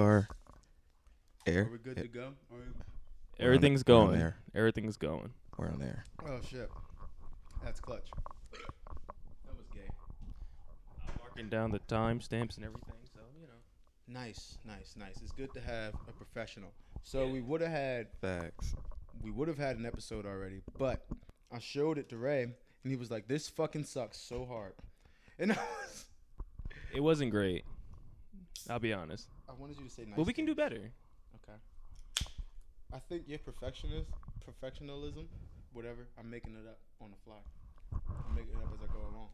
Are Are air? we good to go? Are we- Everything's we're on going. there. Everything's going. We're on there. Oh shit, that's clutch. That was gay. I'm marking down the timestamps and everything, so you know. Nice, nice, nice. It's good to have a professional. So Yeah. we would have had Facts. we would have had an episode already, but I showed it to Ray, and he was like, "This fucking sucks so hard," and I was, It wasn't great. I'll be honest. I wanted you to say nice. but we can do better. Okay. I think your perfectionist, professionalism, whatever. I'm making it up on the fly. I'm making it up as I go along.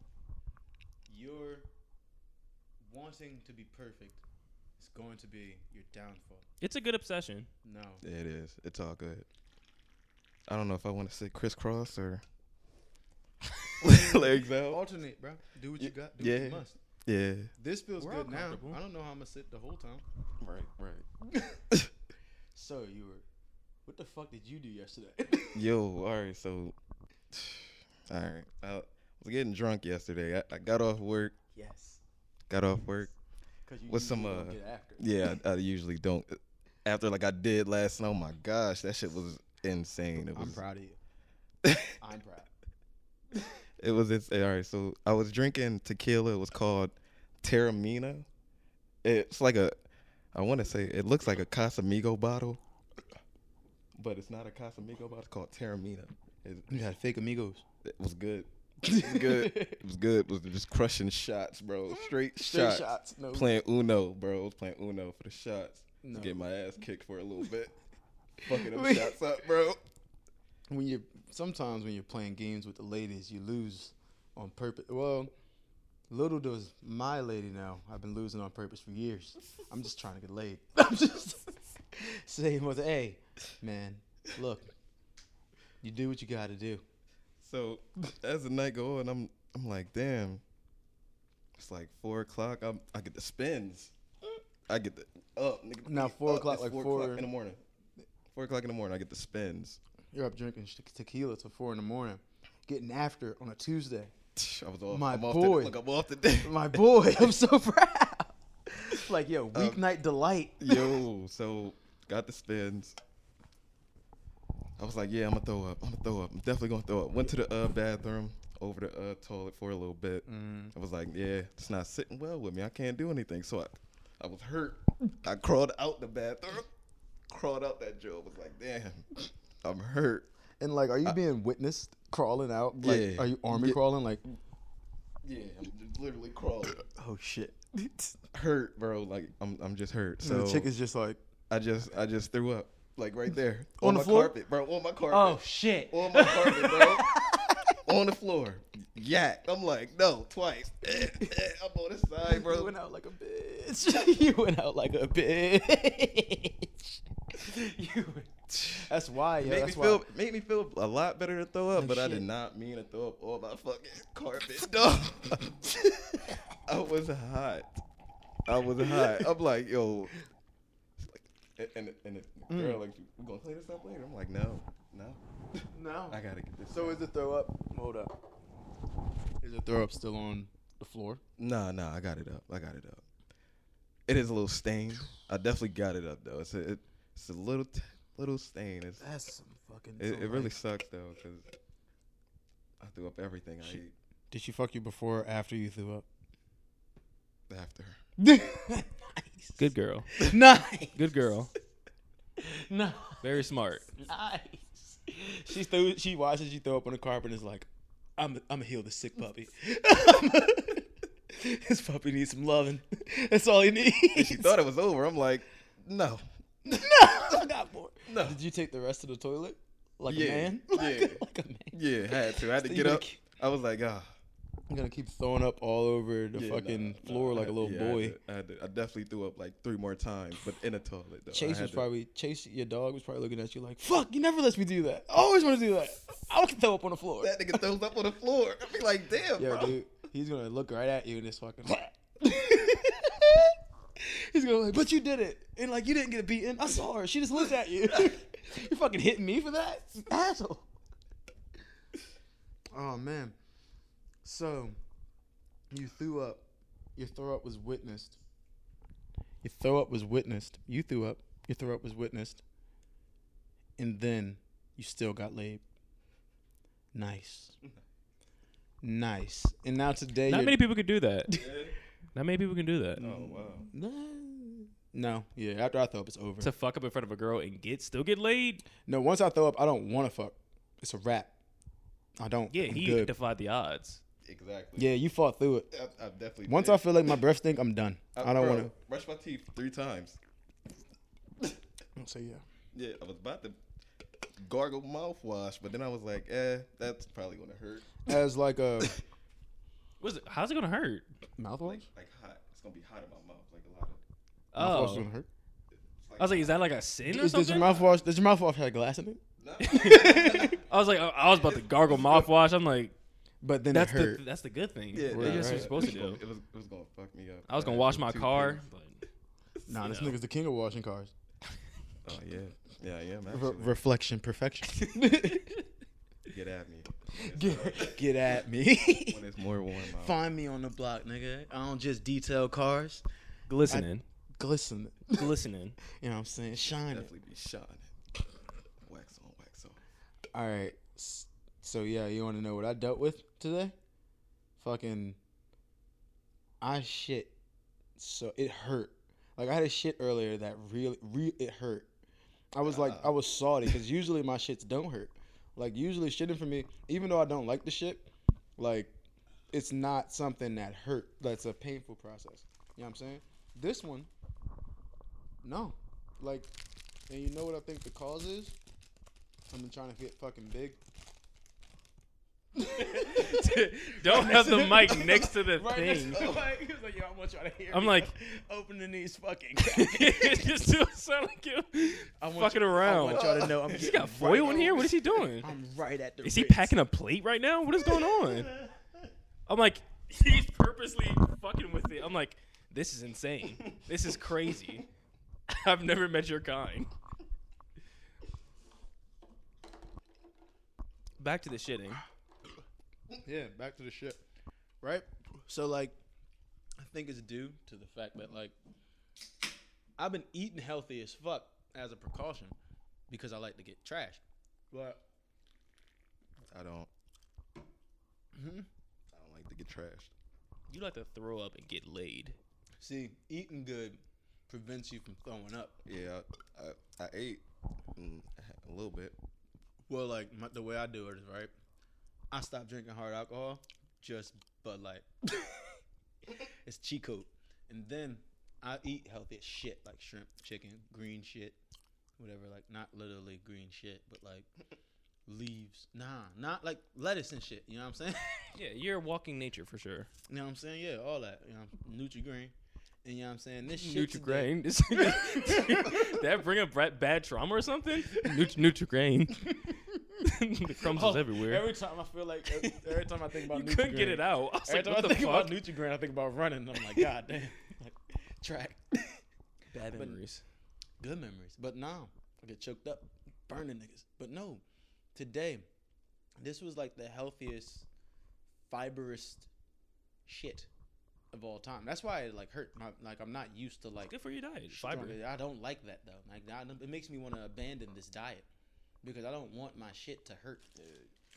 Your wanting to be perfect is going to be your downfall. It's a good obsession. No. It is. It's all good. I don't know if I want to say crisscross or legs out. Alternate, bro. Do what you got. Do what yeah. you must. Yeah. This feels We're all good now. comfortable. I don't know how I'm gonna sit the whole time. Right. Right. So you were. What the fuck did you do yesterday? Yo. All right. So. All right. I was getting drunk yesterday. I, I got off work. yes. Got off work. Cause you With some, don't uh, get after. Yeah. I, I usually don't. After like I did last night. Oh my gosh, that shit was insane. It I'm was. proud of you. I'm proud. It was it's all right. So I was drinking tequila. It was called Teremana. It's like a, I want to say it looks like a Casamigo bottle, but it's not a Casamigo bottle. It's called Teremana. It, You had fake amigos. it was good. It was good. it was good. It was just crushing shots, bro. Mm, straight, Straight shots. shots. No. Playing Uno, bro. I was playing Uno for the shots. No. Get my ass kicked for a little bit. Fucking them shots up, bro. when you sometimes when you're playing games with the ladies, you lose on purpose. Well, little does my lady know. I've been losing on purpose for years. I'm just trying to get laid. I'm just saying, "Was hey, man, look, you do what you got to do." So as the night go on, I'm I'm like, damn. It's like four o'clock. I'm I get the spins. I get the up. Nigga, Now, four up. o'clock, like four, four- o'clock in the morning. Four o'clock in the morning, I get the spins. You're up drinking te- tequila till four in the morning, getting after on a Tuesday. I was off. My I'm off boy. The, look, I'm off. My boy, I'm so proud. like yo, Um, weeknight delight. Yo, so got the spins. I was like, yeah, I'm gonna throw up. I'm gonna throw up. I'm definitely gonna throw up. Went to the uh, bathroom, over the uh, toilet for a little bit. Mm. I was like, yeah, it's not sitting well with me. I can't do anything. So I, I was hurt. I crawled out the bathroom, crawled out that. I was like, damn, I'm hurt. And like, are you being witnessed crawling out? Like, Yeah. are you army Yeah. crawling? Like, Yeah, I'm literally crawling. oh shit. hurt, bro. Like I'm, I'm just hurt. So the chick is just like, I just, I just threw up, like right there On the my floor? carpet, bro. On my carpet. oh shit. on my carpet, bro. on the floor. Yak. I'm like, no, twice. I'm on the side, bro. You went out like a bitch. you went out like a bitch. you. That's why. Made me That's feel, why. made me feel a lot better to throw up, No but I did not mean to throw up all my fucking carpet, dog. I was hot. I was hot. I'm like, yo. And, and, and the Mm. girl like, "We're gonna play this up later? I'm like, no, no. No. I gotta get this. So is the throw up? Hold up. Is the throw up still on the floor? Nah, nah, I got it up. I got it up. It is a little stained. I definitely got it up though. It's a, it, it's a little, t- little stain. It's, That's some fucking. it, it really sucks though because I threw up everything I Shit. ate Did she fuck you before or after you threw up? after. nice. Good girl. Nice. Good girl. Nice. Very smart. Nice. She threw. She watches you throw up on the carpet and is like, "I'm. I'm gonna heal the sick puppy. This puppy needs some loving. That's all he needs." And she thought it was over. I'm like, no. No, I got more. No. Did you take the rest of the toilet like Yeah, a man? yeah. like a man. Yeah, had to. I had to get up. keep- I was like, ah. I'm gonna keep throwing up all over the yeah, fucking nah, nah, floor I like a little yeah, I had boy. to- I, had to- I definitely threw up like three more times, but in a toilet though. Chase was to- probably Chase. Your dog was probably looking at you like, "Fuck, you never let me do that. I always want to do that. I to throw up on the floor." that nigga throws up on the floor. I'd be like, damn, Yo, bro. dude, he's gonna look right at you and just fucking. he's gonna like, but you did it, and like you didn't get beaten. I saw her. She just looked at you. you fucking hitting me for that, asshole. Oh man. So, you threw up. Your throw up was witnessed. Your throw up was witnessed. You threw up. Your throw up was witnessed. And then you still got laid. Nice. Nice. And now today Not you're- many people could do that. Not many people can do that. Oh wow. Nah. No. Yeah. After I throw up, it's over. To fuck up in front of a girl and get still get laid. no. Once I throw up, I don't want to fuck. It's a wrap. I don't. Yeah, I'm he good. defied the odds. Exactly. yeah, you fought through it. I, I definitely. Once did. I feel like my breath stink, I'm done. I don't want to. brush my teeth three times. So yeah. Yeah, I was about to gargle mouthwash, but then I was like, eh, that's probably gonna hurt. As like a Was it? How's it gonna hurt? mouthwash. Like, like hot. It's gonna be hot in my mouth, like a lot of. Mouthwash is Oh, hurt. It's I was like, is that like a sin or Is, does your mouthwash? Does your mouthwash have glass in it? no. I was like, I I was about to gargle mouthwash. I'm like, But then that's it hurt. the that's the good thing. Yeah, Maybe right, that's what you're supposed to do. it was it was gonna fuck me up. I was gonna wash my two car. things. But nah, this know. nigga's the king of washing cars. Oh yeah, yeah, I am Re- reflection, perfection. Get at me. get, get at me. When it's more warm out. Find me on the block, nigga. I don't just detail cars. glistening, Glisten. glistening. You know what I'm saying? Shining. Definitely be shining. Wax on, wax on. All right. So yeah, you want to know what I dealt with today? Fucking, I shit. So it hurt. Like I had a shit earlier that really, re- it hurt. I was like, I was salty because usually my shits don't hurt. Like usually shitting for me, even though I don't like the shit, like it's not something that hurt. That's a painful process. You know what I'm saying? This one, no. Like, and you know what I think the cause is? I've been trying to get fucking big. Don't have the mic next to the Right thing. next to the mic. He was like, yo, I want y'all to hear I'm me like- opening these fucking it just still sound like you I want fucking you- around. I want y'all to know I'm He's getting got foil right in here. What is he doing? I'm right at the Is he wrist. packing a plate right now? What is going on? I'm like, he's purposely fucking with it. I'm like, this is insane. This is crazy. I've never met your kind. Back to the shitting. Yeah, back to the shit. Right? So like I think it's due to the fact that like I've been eating healthy as fuck as a precaution because I like to get trashed. But I don't. Mhm. I don't like to get trashed. You like to throw up and get laid. see, eating good prevents you from throwing up. Yeah, I, I, I ate mm, a little bit. Well, like my, the way I do it is right. I stop drinking hard alcohol, just Bud Light. it's cheat code, and then I eat healthy shit, like shrimp, chicken, green shit, whatever. Like not literally green shit, but like leaves. Nah, not like lettuce and shit. You know what I'm saying? Yeah, you're walking nature for sure. you know what I'm saying? Yeah, all that. You know, Nutri-Grain. And you know what I'm saying? This shit Nutri-Grain. Did that bring up bra- bad trauma or something? Nut- Nutri-Grain. the crumbs is Oh, everywhere. Every time I feel like, every time I think about you couldn't get it out. I was Every like, time what I the think fuck? about Nutri-Grain, I think about running. I'm like, God damn, like track. Bad but- memories. Good memories, but now I get choked up, burning niggas. But no, today, this was like the healthiest, fibrous shit of all time. That's why it like hurt. My, like I'm not used to like Good for your diet. strong- Fiber. I don't like that though. Like I, it makes me want to abandon this diet because I don't want my shit to hurt.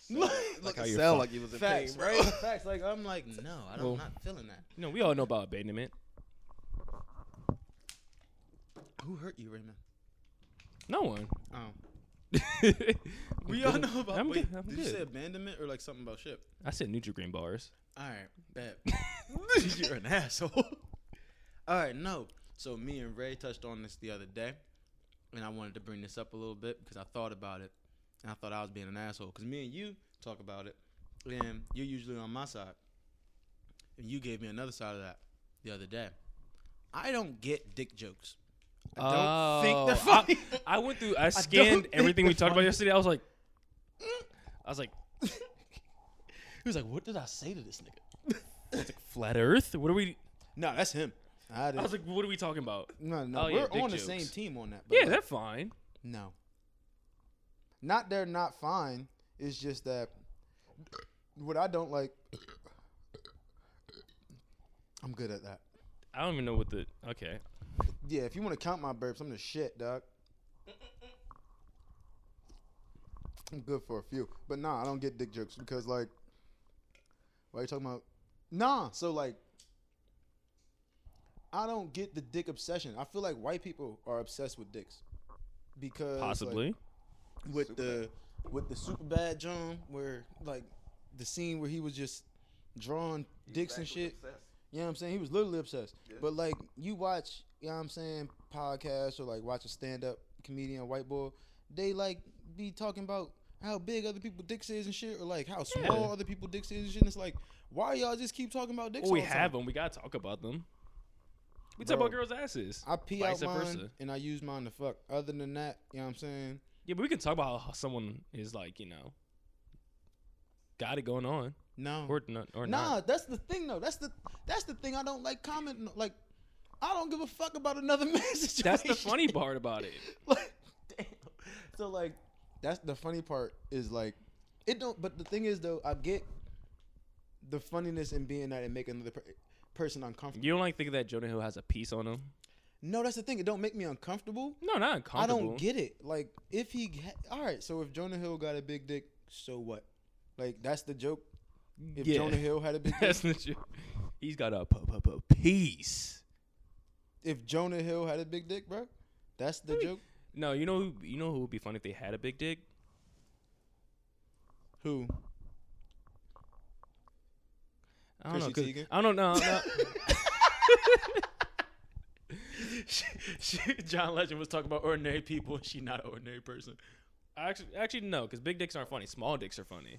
Look, how you're sound like you was in Facts, pain, right? bro. Facts. Like I'm like, no, I don't, Well- I'm not feeling that. You know, we all know about abandonment. Who hurt you, Raymond? No one. Oh, we I'm all know about. I'm wait, good. I'm did good. you say abandonment or like something about shit? I said Nutri Green bars. All right, bet. You're an asshole. All right, no. So me and Ray touched on this the other day, and I wanted to bring this up a little bit because I thought about it, and I thought I was being an asshole. Because me and you talk about it, and you're usually on my side, and you gave me another side of that the other day. I don't get dick jokes. I don't oh, think they're Oh, I- I, went through. I scanned think everything we talked about yesterday. I was like, I was like, was like, "What did I say to this nigga?" it's like flat Earth. What are we? No, that's him. I, I was like, what are we talking about? no, no, oh, we're yeah, dick on the jokes. same team on that. but Yeah, like- they're fine. No. Not they're not fine. It's just that what I don't like. I'm good at that. I don't even know what the. Okay, Yeah, if you want to count my burps, I'm the shit, dog. I'm good for a few, but nah, I don't get dick jokes because like, why are you talking about? Nah, so like, I don't get the dick obsession. I feel like white people are obsessed with dicks because like, Possibly. with the with the Superbad John where like the scene where he was just drawing dicks and shit. You know what I'm saying? He was literally obsessed. Yeah. But like you watch, you know what I'm saying, podcasts or like watch a stand up comedian, white boy, they like be talking about how big other people dicks is and shit, or like how small Yeah. other people dicks is and shit. And it's like, why y'all just keep talking about dicks? Well, we all the time? have them. We gotta talk about them. We Bro. talk about girls' asses. I pee out mine versa. and I use mine to fuck. Other than that, you know what I'm saying? Yeah, but we can talk about how someone is like, you know, got it going on, No. or not, or Nah, not. that's the thing though. That's the that's the thing I don't like commenting. Like, I don't give a fuck about another man's situation. That's the funny part about it. like, damn. So like, that's the funny part is like, it don't. But the thing is though, I get the funniness in being that and make another per- person uncomfortable. You don't like think that Jonah Hill has a piece on him? No, that's the thing. It don't make me uncomfortable. No, not uncomfortable. I don't get it. Like, if he, ha- all right. So if Jonah Hill got a big dick, so what? Like that's the joke. If Yeah. Jonah Hill had a big dick, That's the truth. He's got a p- p- p- piece. if Jonah Hill had a big dick, bro, that's the joke. No, you know, who, you know who would be funny if they had a big dick? Who? I don't know. Chrissy 'cause- Teigen? I don't know. No. John Legend was talking about ordinary people, and she not an ordinary person. actually, actually, no, because big dicks aren't funny. Small dicks are funny.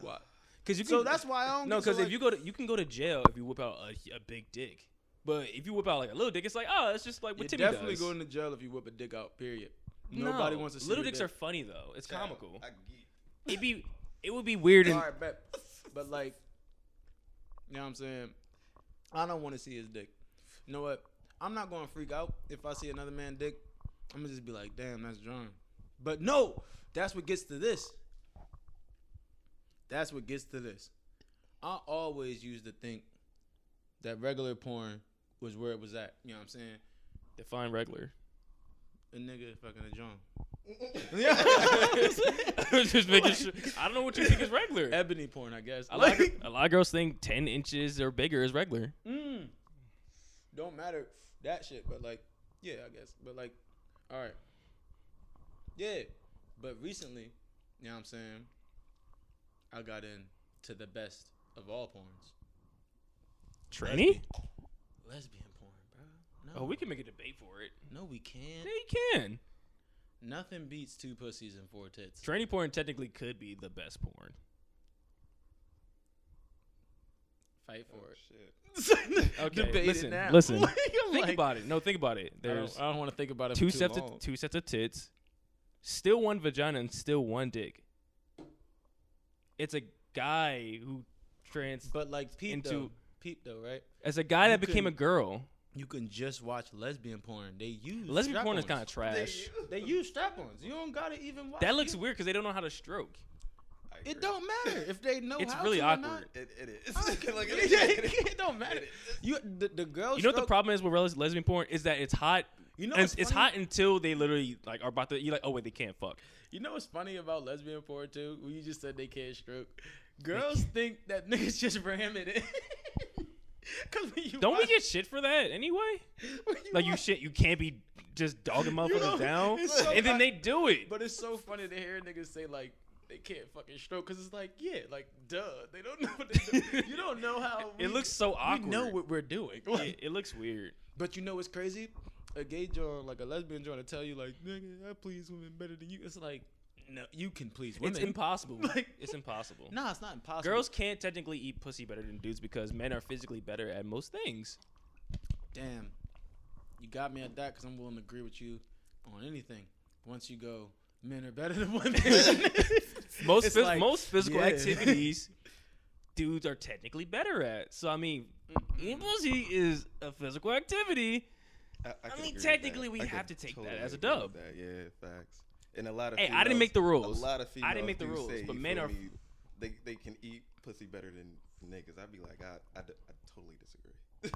What? Because you can. So that's why I don't. no, get- so, because if like- you go to you can go to jail if you whip out a, a big dick. But if you whip out like a little dick, it's like oh, it's just like You're what Timmy definitely does. going to jail if you whip a dick out. Period. No, Nobody wants to see little dicks dick. are funny though. It's comical. I geek. It'd be it would be weird. And, All right, bet. But like, you know what I'm saying? I don't want to see his dick. You know what? I'm not going to freak out if I see another man dick. I'm gonna just be like, damn, that's John. But no, that's what gets to this. That's what gets to this. I always used to think that regular porn was where it was at. You know what I'm saying? define regular. A nigga fucking a John. I was just making sure. I don't know what you think is regular. Ebony porn, I guess. A lot, of, a lot of girls think ten inches or bigger is regular. Mm. Don't matter that shit, but like, yeah, I guess. But like, all right. Yeah. But recently, you know what I'm saying? I got in to the best of all porns. Tranny? Lesbian porn, bro. No. Oh, we can make a debate for it. No, we can't. Yeah, you can. Nothing beats two pussies and four tits. Tranny porn technically could be the best porn. Fight for Oh, it. shit. Okay, Debate it listen, now. listen. Like, I'm think like- about it. No, think about it. I don't, There's I don't want to think about it. two sets long. of two sets of tits, still one vagina and still one dick. It's a guy who trans But like, peep into- though. Peep though, right? as a guy you that became a girl. You can just watch lesbian porn. They use Lesbian porn is kind of trash. They use strap-ons. You don't gotta even watch. That looks you- weird because they don't know how to stroke. It don't matter if they know. It's how really to or awkward. not. It, it is. Okay, Like, it, it is. it don't matter. You the, the girl. You know what the problem is with les- lesbian porn is that it's hot. You know it's, it's hot until they literally like are about to. You like, oh wait, they can't fuck. You know what's funny about lesbian porn too? When you just said they can't stroke, girls think that niggas just ram it in. Cause when you Don't we watch- get shit for that anyway? when Like you watch- shit, you can't be just dogging motherfuckers know, down, it's so and then they do it. But it's so funny to hear niggas say like they can't fucking stroke because it's like yeah, like duh, they don't know what they do. You don't know how It looks so awkward. We know what we're doing. it, it looks weird. But you know what's crazy? A gay joint, like a lesbian joint, to tell you like, nigga, I please women better than you. It's like, no, you can please women. It's impossible. Like- it's impossible. Nah, it's not impossible. Girls can't technically eat pussy better than dudes because men are physically better at most things. damn, you got me at that because I'm willing to agree with you on anything. Once you go, men are better than women. Most phys- like, most physical yeah. activities, dudes are technically better at. So I mean, eating pussy is a physical activity. I, I can mean, technically, we I have to take that as a dub. That. Yeah, facts. And a lot of Hey, I didn't make the rules. A lot of females I didn't make the rules, say, but men are- me, they they can eat pussy better than niggas. I'd be like, I—I totally disagree.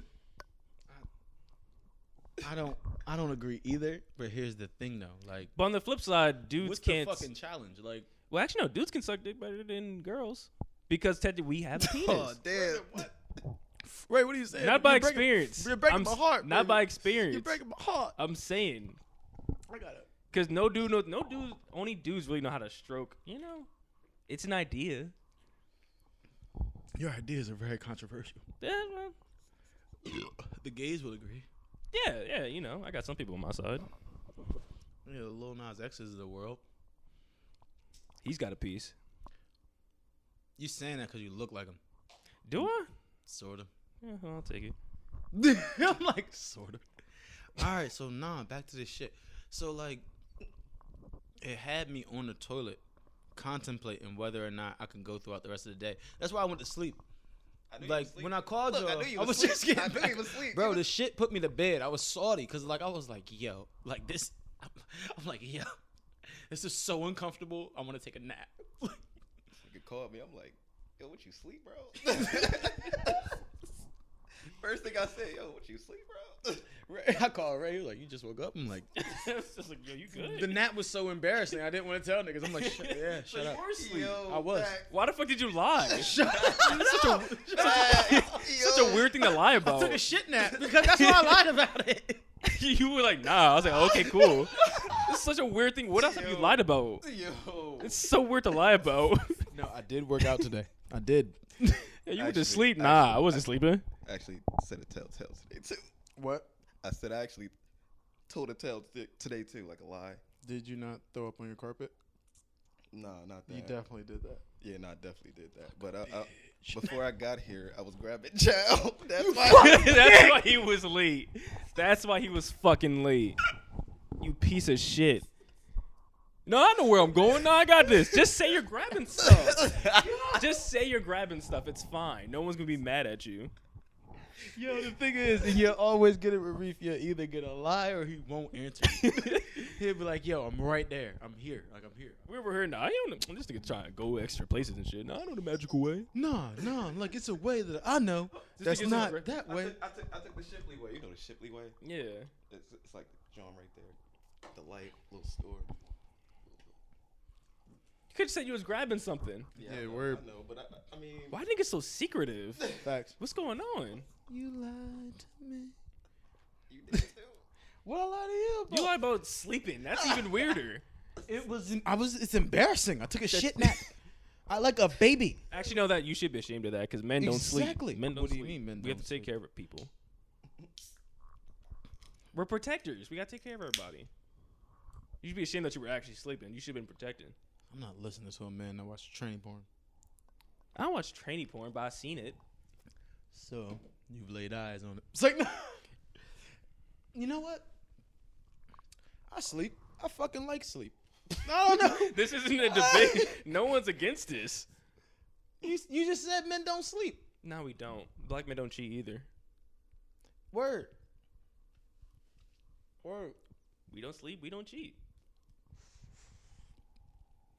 I don't. I don't agree either. But here's the thing, though. Like, But on the flip side, dudes what's can't. the fucking challenge? Like, well, actually, no. Dudes can suck dick better than girls because technically we have a oh, penis. Oh, damn. Ray, what are you saying? not by You're breaking- experience. You're breaking I'm my heart. Not baby. by experience. You're breaking my heart. I'm saying I got it. Because no dude, no, no dude, only dudes really know how to stroke. You know, it's an idea. Your ideas are very controversial. Yeah, well, The gays will agree. yeah, yeah. You know, I got some people on my side. Yeah, know, Lil Nas X's of the world. He's got a piece. You saying that because you look like him, Do I? sort of. Yeah, well, I'll take it. I'm like, sort of. All right, so nah, back to this shit. So like, it had me on the toilet, contemplating whether or not I can go throughout the rest of the day. That's why I went to sleep. Like when I called Look, I you, knew you I was asleep. just getting I knew back. you was bro. The shit put me to bed. I was salty because like I was like, yo, like this. I'm like, yo, this is so uncomfortable. I want to take a nap. You called me. I'm like, yo, what you sleep, bro? First thing I said, yo, what you sleep, bro? Ray, I called Ray. He was like, you just woke up. I'm like, it's just like, yo, you good? the nap was so embarrassing. I didn't want to tell niggas. I'm like, shut, yeah, So shut you up. were asleep. Yo, I was. back- Why the fuck did you lie? Shut up. such a back, such a weird thing to lie I about. took a shit nap because that's why I lied about it. you were like, nah. I was like, okay, cool. This is such a weird thing. What else have you lied about? Yo. It's so weird to lie about. No, I did work out today. I did. Yeah, you were Actually- just sleep. Nah, I actually- wasn't sleeping. actually said a telltale today too. What? I said I actually told a tell t- today too, like a lie. Did you not throw up on your carpet? Nah, not that. You definitely did that. Yeah, no, I definitely did that. But uh, uh, I, I, before I got here, I was grabbing child. That's why. That's why he was late. That's why he was fucking late. You piece of shit. No, I know where I'm going. No, I got this. Just say you're grabbing stuff. Just say you're grabbing stuff. It's fine. No one's gonna be mad at you. Yo, the thing is, and you always get it with Reef. You either get a lie or he won't answer. He'll be like, "Yo, I'm right there. I'm here. Like I'm here." We were here. Nah, I don't. I'm just nigga trying to go extra places and shit. Nah, I know the magical way. No, no, like it's a way that I know. This That's nigga's not a- that I way. took, I, took, I took the Shipley way. You know the Shipley way? Yeah. It's, it's like John right there. The light, little store. You could have said you was grabbing something. Yeah, I know, word. I know, but I, I mean, Why do you get so secretive? Facts. What's going on? You lied to me. you did too. What I lied to you about? You lie about sleeping. That's even weirder. It was. I was. It's embarrassing. I took a shit nap. I like a baby. Actually, know that you should be ashamed of that because men don't sleep. Exactly. Men don't What do you sleep. mean men we have don't to take care of people. We're protectors. We gotta take care of everybody. You should be ashamed that you were actually sleeping. You should have been protected. I'm not listening to a man that watches training porn. I don't watch tranny porn, but I've seen it. So you've laid eyes on it. It's like, no. you know what? I sleep. I fucking like sleep. I don't know. This isn't a debate. no one's against this. you, you just said men don't sleep. No, we don't. Black men don't cheat either. Word. Word. We don't sleep. We don't cheat.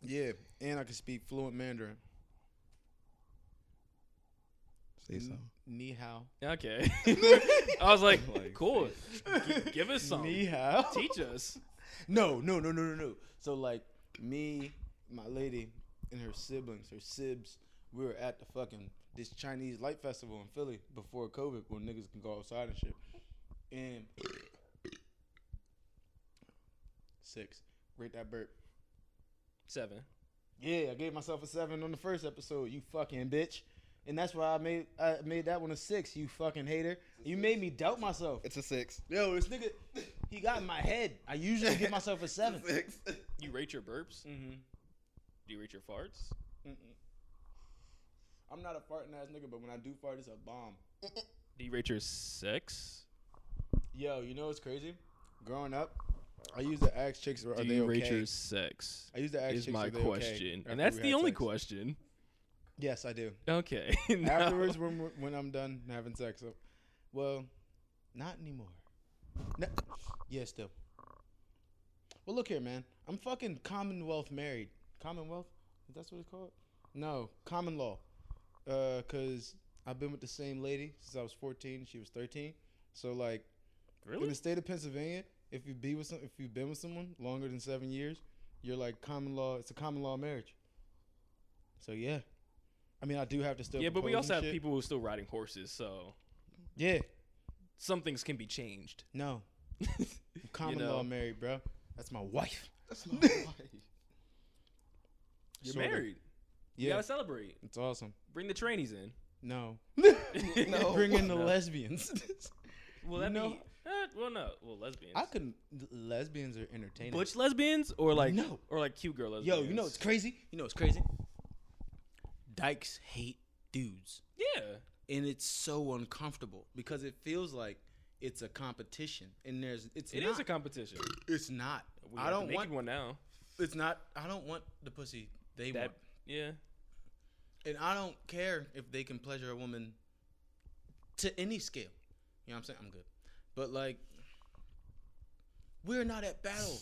Yeah, and I can speak fluent Mandarin. Say something. Ni hao. Okay. I was like, Like, cool. G- give us some. Ni hao. Teach us. No, no, no, no, no, no. So like me, my lady, and her siblings, her sibs, we were at the fucking this Chinese light festival in Philly before COVID, when niggas can go outside and shit. And six, rate that burp. Seven. Yeah, I gave myself a seven on the first episode. You fucking bitch. And that's why I made I made that one a six. You fucking hater. You made me doubt myself. It's a six. Yo, this nigga, he got in my head. I usually give myself a seven. Six. You rate your burps? Mm-hmm. Do you rate your farts? Mm-mm. I'm not a farting ass nigga, but when I do fart, it's a bomb. Do you rate your sex? Yo, you know what's crazy? Growing up, I used to ask chicks, are Do they you okay? rate your sex? I used to ask Is chicks, my are they okay question, after and that's we the had only sex. question. Yes, I do. Okay. Afterwards, when we're- when I'm done having sex, well, not anymore. No, yeah, still. Well, look here, man. I'm fucking Commonwealth married. Commonwealth? Is that what it's called? No, common law. Uh, cause I've been with the same lady since I was 14. She was 13. So like, In Really? the state of Pennsylvania, if you be with some, if you've been with someone longer than seven years, you're like common law. It's a common law marriage. So yeah, I mean, I do have to still. Yeah, but we also have shit. people who are still riding horses, so Yeah, some things can be changed. no, I'm common know. law married, bro. That's my wife. That's my wife. You're Sorta. married. You Yeah, gotta celebrate. it's awesome. Bring the trainees in. No, No. bring in the No. lesbians. Will that No. be? Uh, well, no. Well, lesbians. I couldn't. Lesbians are entertaining. Butch lesbians or like No. or like cute girl lesbians. Yo, you know it's crazy. You know it's crazy. Dykes hate dudes. Yeah. and it's so uncomfortable because it feels like it's a competition and there's it's It not. is a competition. it's not We i don't want one now. it's not i don't want the pussy they That want yeah. and i don't care if they can pleasure a woman to any scale you know what i'm saying i'm good but like we're not at battle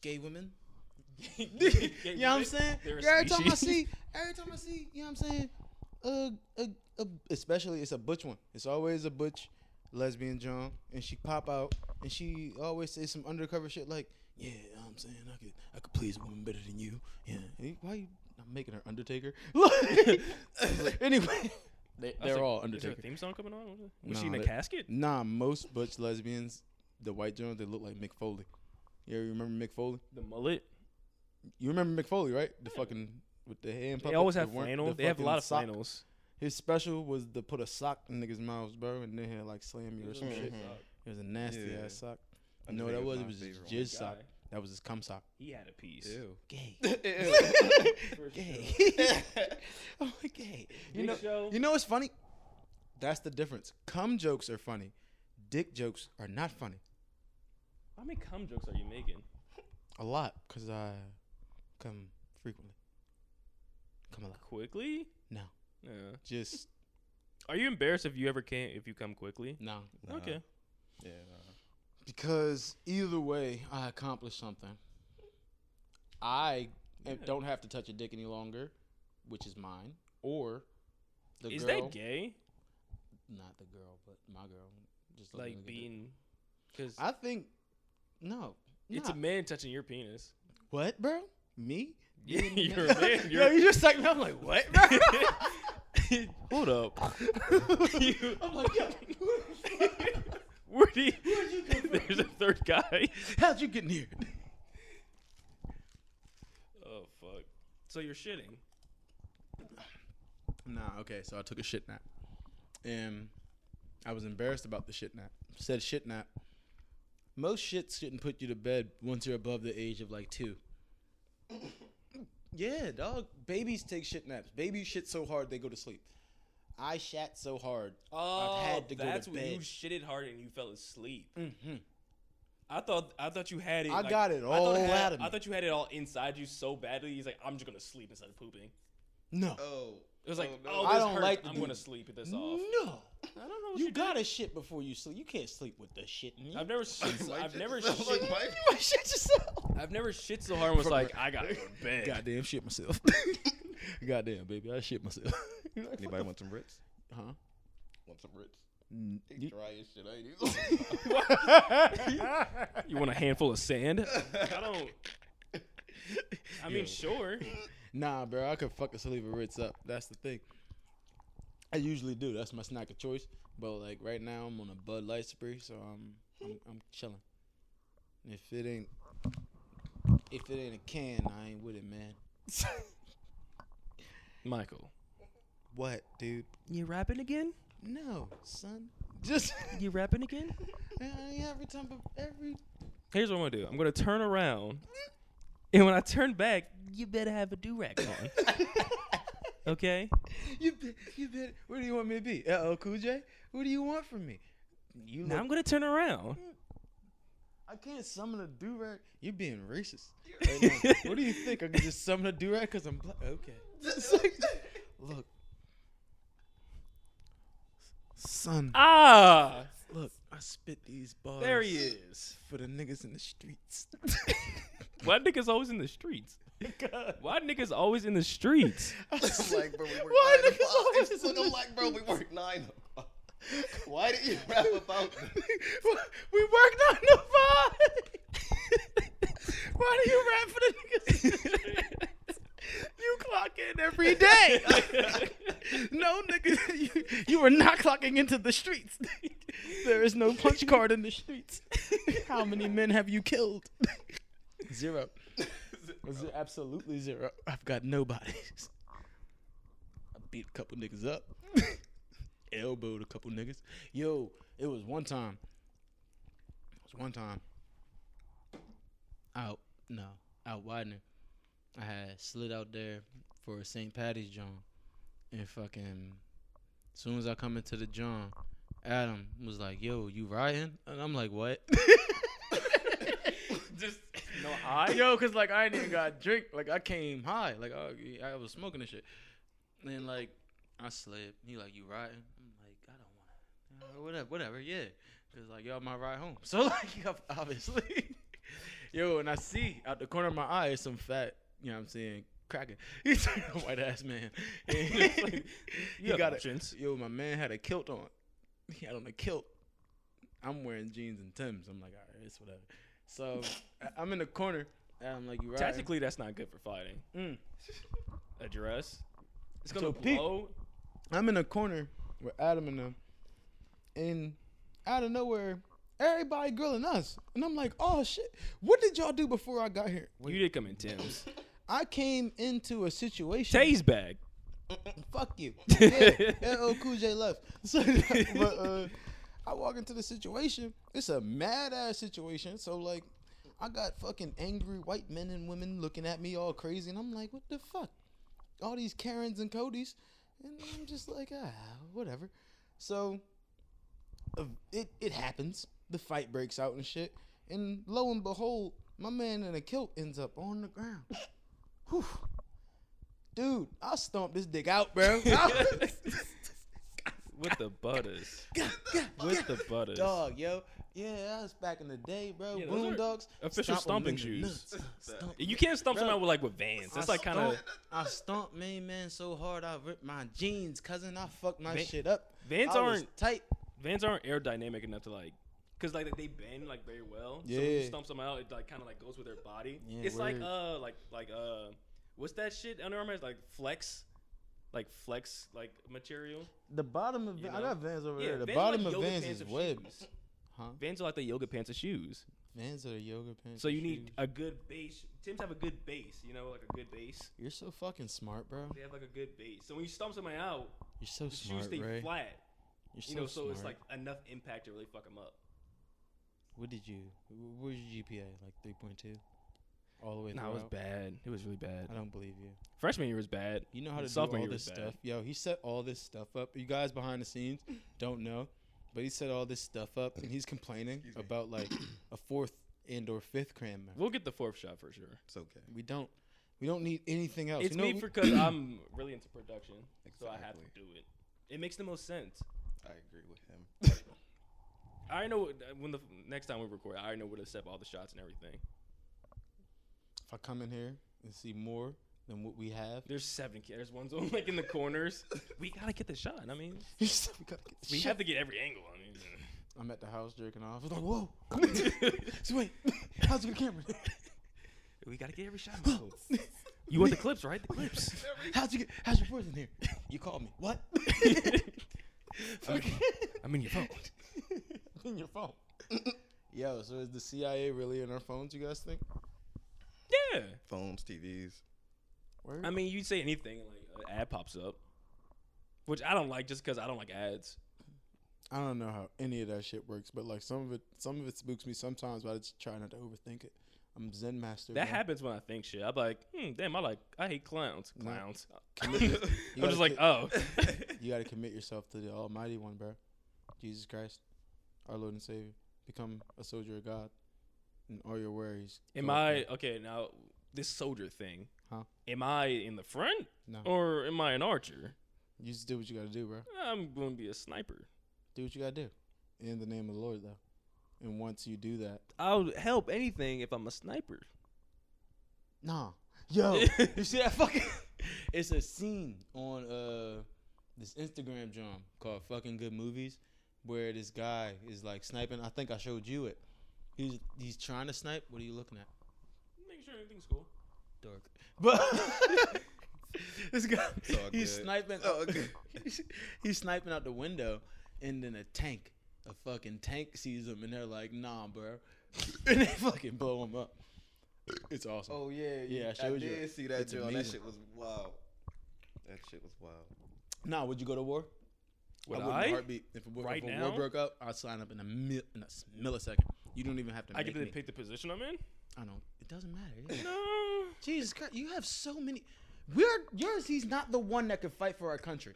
gay women. You know what i'm saying? Every time i see every time i see you know what i'm saying uh, uh, uh, especially it's a butch one. It's always a butch lesbian John, and she pop out and she always say some undercover shit like, "Yeah, you know I'm saying I could I could please a woman better than you." Yeah, Hey, why you not making her Undertaker? anyway, they, I was they're like, all Is there Undertaker. a theme song coming on? Was she Nah, in a they- casket? Nah, most butch lesbians, the white Jones, they look like Mick Foley. Yeah, you remember Mick Foley? The mullet. You remember Mick Foley, right? The fucking with the hand. They always have worm- flannel. the They have a lot of sock. flannels. His special was to put a sock in niggas' mouths, bro, and then he'll like slam you or some Mhm. shit. It was a nasty Yeah. ass sock. I know knew that was my it was his jizz Guy. sock. That was his cum sock. He had a piece. Ew. Gay. For gay. oh, gay. You Big know, Show. you know what's funny? That's the difference. Cum jokes are funny. Dick jokes are not funny. How many cum jokes are you making? A lot, cause I come frequently. Come a lot. Quickly? No, Yeah. just Are you embarrassed if you ever can if you come quickly? no. Nah. Okay. Yeah. Nah. Because either way, I accomplished something. I Yeah. don't have to touch a dick any longer, which is mine, or the Is girl. that gay? Not the girl, but my girl. Just Like me look at being, because. I think no. it's nah. a man touching your penis. what, bro? Me? Yeah, you're a man. Yo, You're you just like me. I'm like, what, bro? Hold up. You- I'm like, yo, Where do you, Where'd you come from? There's a third guy. how'd you get in here? Oh fuck. So you're shitting. Nah, okay, so I took a shit nap. And I was embarrassed about the shit nap. Said shit nap. Most shits shouldn't put you to bed once you're above the age of like two. Yeah, dog. Babies take shit naps. Babies shit so hard they go to sleep. I shat so hard. Oh, had to go to that's when you shitted hard and you fell asleep. Mm-hmm. I thought I thought you had it. I like- got it I thought all it had- out of me. I thought you had it all inside you so badly. He's like, I'm just gonna sleep instead of pooping. No. Oh. It was like, no. oh, I don't hurts. like to I'm do- gonna sleep this off. No. I don't know. What You you gotta shit before you sleep. You can't sleep with the shit in you. I've never shit. So, I've never yourself shit. like you might shit yourself. I've never shit so hard and was like, I gotta go to bed. Goddamn shit myself. Goddamn, baby, I shit myself. Anybody want some Ritz? Huh? Want some Ritz? Mm, you- dry as shit, ain't he? You want a handful of sand? I don't. I mean, Yo. sure. Nah, bro, I could fuck a sleeve of Ritz up. That's the thing. I usually do. That's my snack of choice. But like right now, I'm on a Bud Light spree, so I'm I'm, I'm chilling. If it ain't if it ain't a can, I ain't with it, man. Michael, what, dude? you rapping again? No, son. Just You rapping again? uh, every time, every Here's what I'm gonna do. I'm gonna turn around, and when I turn back, you better have a do rag on. okay? you bet, you bet. Where do you want me to be? Uh oh, Cool J. What do you want from me? You Now look I'm gonna turn around. I can't summon a do rag. You're being racist. What do you think? I can just summon a do rag because I'm black? Okay. look, son. Ah, Look, I spit these bars. there he is. For the niggas in the streets. Why niggas always in the streets? God. Why niggas always in the streets? like, bro, we work Why niggas always in like, the like, bro, we work nine o'clock. Why did you rap about? we worked on the five. Why do you rap for the niggas? you clock in every day. no nigga, you, you are not clocking into the streets. there is no punch card in the streets. How many men have you killed? Zero. Z- Absolutely zero. I've got nobodies. I beat a couple niggas up. Elbowed a couple niggas. Yo, it was one time. It was one time. Out, no, out widening. I had slid out there for a St. Patty's John, and fucking, as soon as I come into the John, Adam was like, "Yo, you riding?" And I'm like, "What?" Just no high. Yo, cause like I ain't even got a drink. Like I came high. Like I, I was smoking and shit. And then like I slid. He like, "You riding?" I'm like, "I don't want to." Whatever, whatever. Yeah. Cause like y'all my ride home." So like, obviously, yo, and I see out the corner of my eye is some fat. You know what I'm saying? Cracking. He's a white ass man. Like, you got options. yo. My man had a kilt on. He had on a kilt. I'm wearing jeans and Tims. I'm like, all right, it's whatever. So I'm in the corner. And I'm like, you right? Tactically, that's not good for fighting. Mm. A dress. It's gonna So blow. I'm in a corner with Adam and them, and out of nowhere, everybody grilling us, and I'm like, oh shit, what did y'all do before I got here? You did come in Tim's. I came into a situation. Tay's bag. Fuck you. Yeah, LL Cool J left. So, but uh, I walk into the situation. It's a mad ass situation. So like, I got fucking angry white men and women looking at me all crazy, and I'm like, what the fuck? All these Karens and Codys, and I'm just like, ah, whatever. So, it it happens. The fight breaks out and shit, and lo and behold, my man in a kilt ends up on the ground. Whew. Dude, I'll stomp this dick out, bro. With the butters. With the butters. Dog, yo. Yeah, that was back in the day, bro. Yeah, those are Boondocks. official stomp 'em stomping shoes. Stomp- You can't stomp Bro, someone with like with Vans. That's I like kind of I stomped main man so hard I ripped my jeans, cousin. I fucked my Van- shit up. Vans I aren't tight. Vans aren't aerodynamic enough to like, cause like they bend like very well. Yeah. So when you stump someone out, it like kind of like goes with their body. Yeah, it's like uh like like uh what's that shit Under Armour? Like flex, like flex like material. The bottom of You I got Vans over Yeah, there. The Vans bottom like of Vans is of web. shoes. Huh? Vans are like the yoga pants of shoes. Vans are the yoga pants. So you need shoes. a good base. Tim's have a good base, you know, like a good base. You're so fucking smart, bro. They have like a good base. So when you stomp somebody out, You're so the smart, shoes stay Ray. flat. You're so You know, so smart. it's like enough impact to really fuck him up. what did you? What was your GPA? Like 3.2, all the way. No, it was bad. It was really bad. I don't believe you. Freshman year was bad. You know how to do Sophomore all this stuff. Yo, he set all this stuff up. You guys behind the scenes don't know, but he set all this stuff up, and he's complaining about like a fourth and or fifth cram. We'll get the fourth shot for sure. It's okay. We don't. We don't need anything else. It's you know, me because I'm really into production, so I have to do it. It makes the most sense. I agree with him. I already know what- when the next time we record. I already know where to set all the shots and everything. if I come in here and see more than what we have, There's seven. ca- There's one zone like in the corners. we gotta get the shot. I mean, we gotta get we shit. have to get every angle. I mean, I'm at the house jerking off. I was like, whoa, come on. so wait, how's the camera? we gotta get every shot. Michael. you want the clips, right? The clips. How'd you get? How's your voice in here? You called me. What? I'm in, I'm in your phone. in your phone. Yo, so is the CIA really in our phones? You guys think? Yeah. Phones, TVs. Word? I mean, you say anything like an ad pops up, which I don't like just because I don't like ads. I don't know how any of that shit works, but like some of it, some of it spooks me sometimes. But I just try not to overthink it. I'm Zen master. That bro. happens when I think shit. I'm like, hmm, damn, I like, I hate clowns. Clowns. Commit- I'm just like, oh. You got to commit yourself to the Almighty One, bro. Jesus Christ, our Lord and Savior. Become a soldier of God, and all your worries. Am I okay now? This soldier thing. Huh? Am I in the front No, or am I an archer? you just do what you got to do, bro. I'm going to be a sniper. Do what you got to do, in the name of the Lord, though. And once you do that, I'll help anything if I'm a sniper. Nah. Yo, you see that fucking? It's a scene on uh this Instagram drum called "Fucking Good Movies," where this guy is like sniping. I think I showed you it. He's he's trying to snipe. What are you looking at? Make sure everything's cool. Dark. But this guy, he's good. sniping. It's all good. he's, he's sniping out the window, and then a tank, a fucking tank sees him, and they're like, "Nah, bro," and they fucking blow him up. It's awesome. Oh yeah, Yeah, I I showed you did it. see that. It's Joe. That shit was wild. That shit was wild. Nah, would you go to war? Would I? a heartbeat. If a, war, Right if a now? war broke up, I'd sign up in a, mil- in a s- millisecond. You don't even have to. I make get to me. pick the position I'm in. I don't. It doesn't matter. yeah. No. Jesus Christ, you have so many. We're yours. He's not the one that could fight for our country.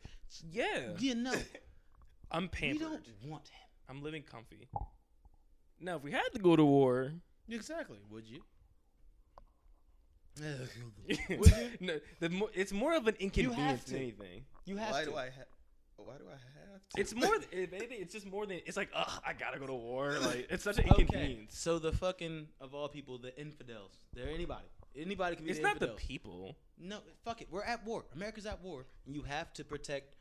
Yeah. You know, I'm we pampered. don't want him. I'm living comfy. Now, if we had to go to war, Exactly. Would you? no, the mo- it's more of an inconvenience to. than anything. You have Why to. do I have? Why do I have to? It's more. th- if anything, it's just more than. It's like, ugh, I gotta go to war. Like, it's such an Okay. inconvenience. So the fucking of all people, the infidels. They're anybody. Anybody can be. It's the not the infidels. people. No, fuck it. We're at war. America's at war, and you have to protect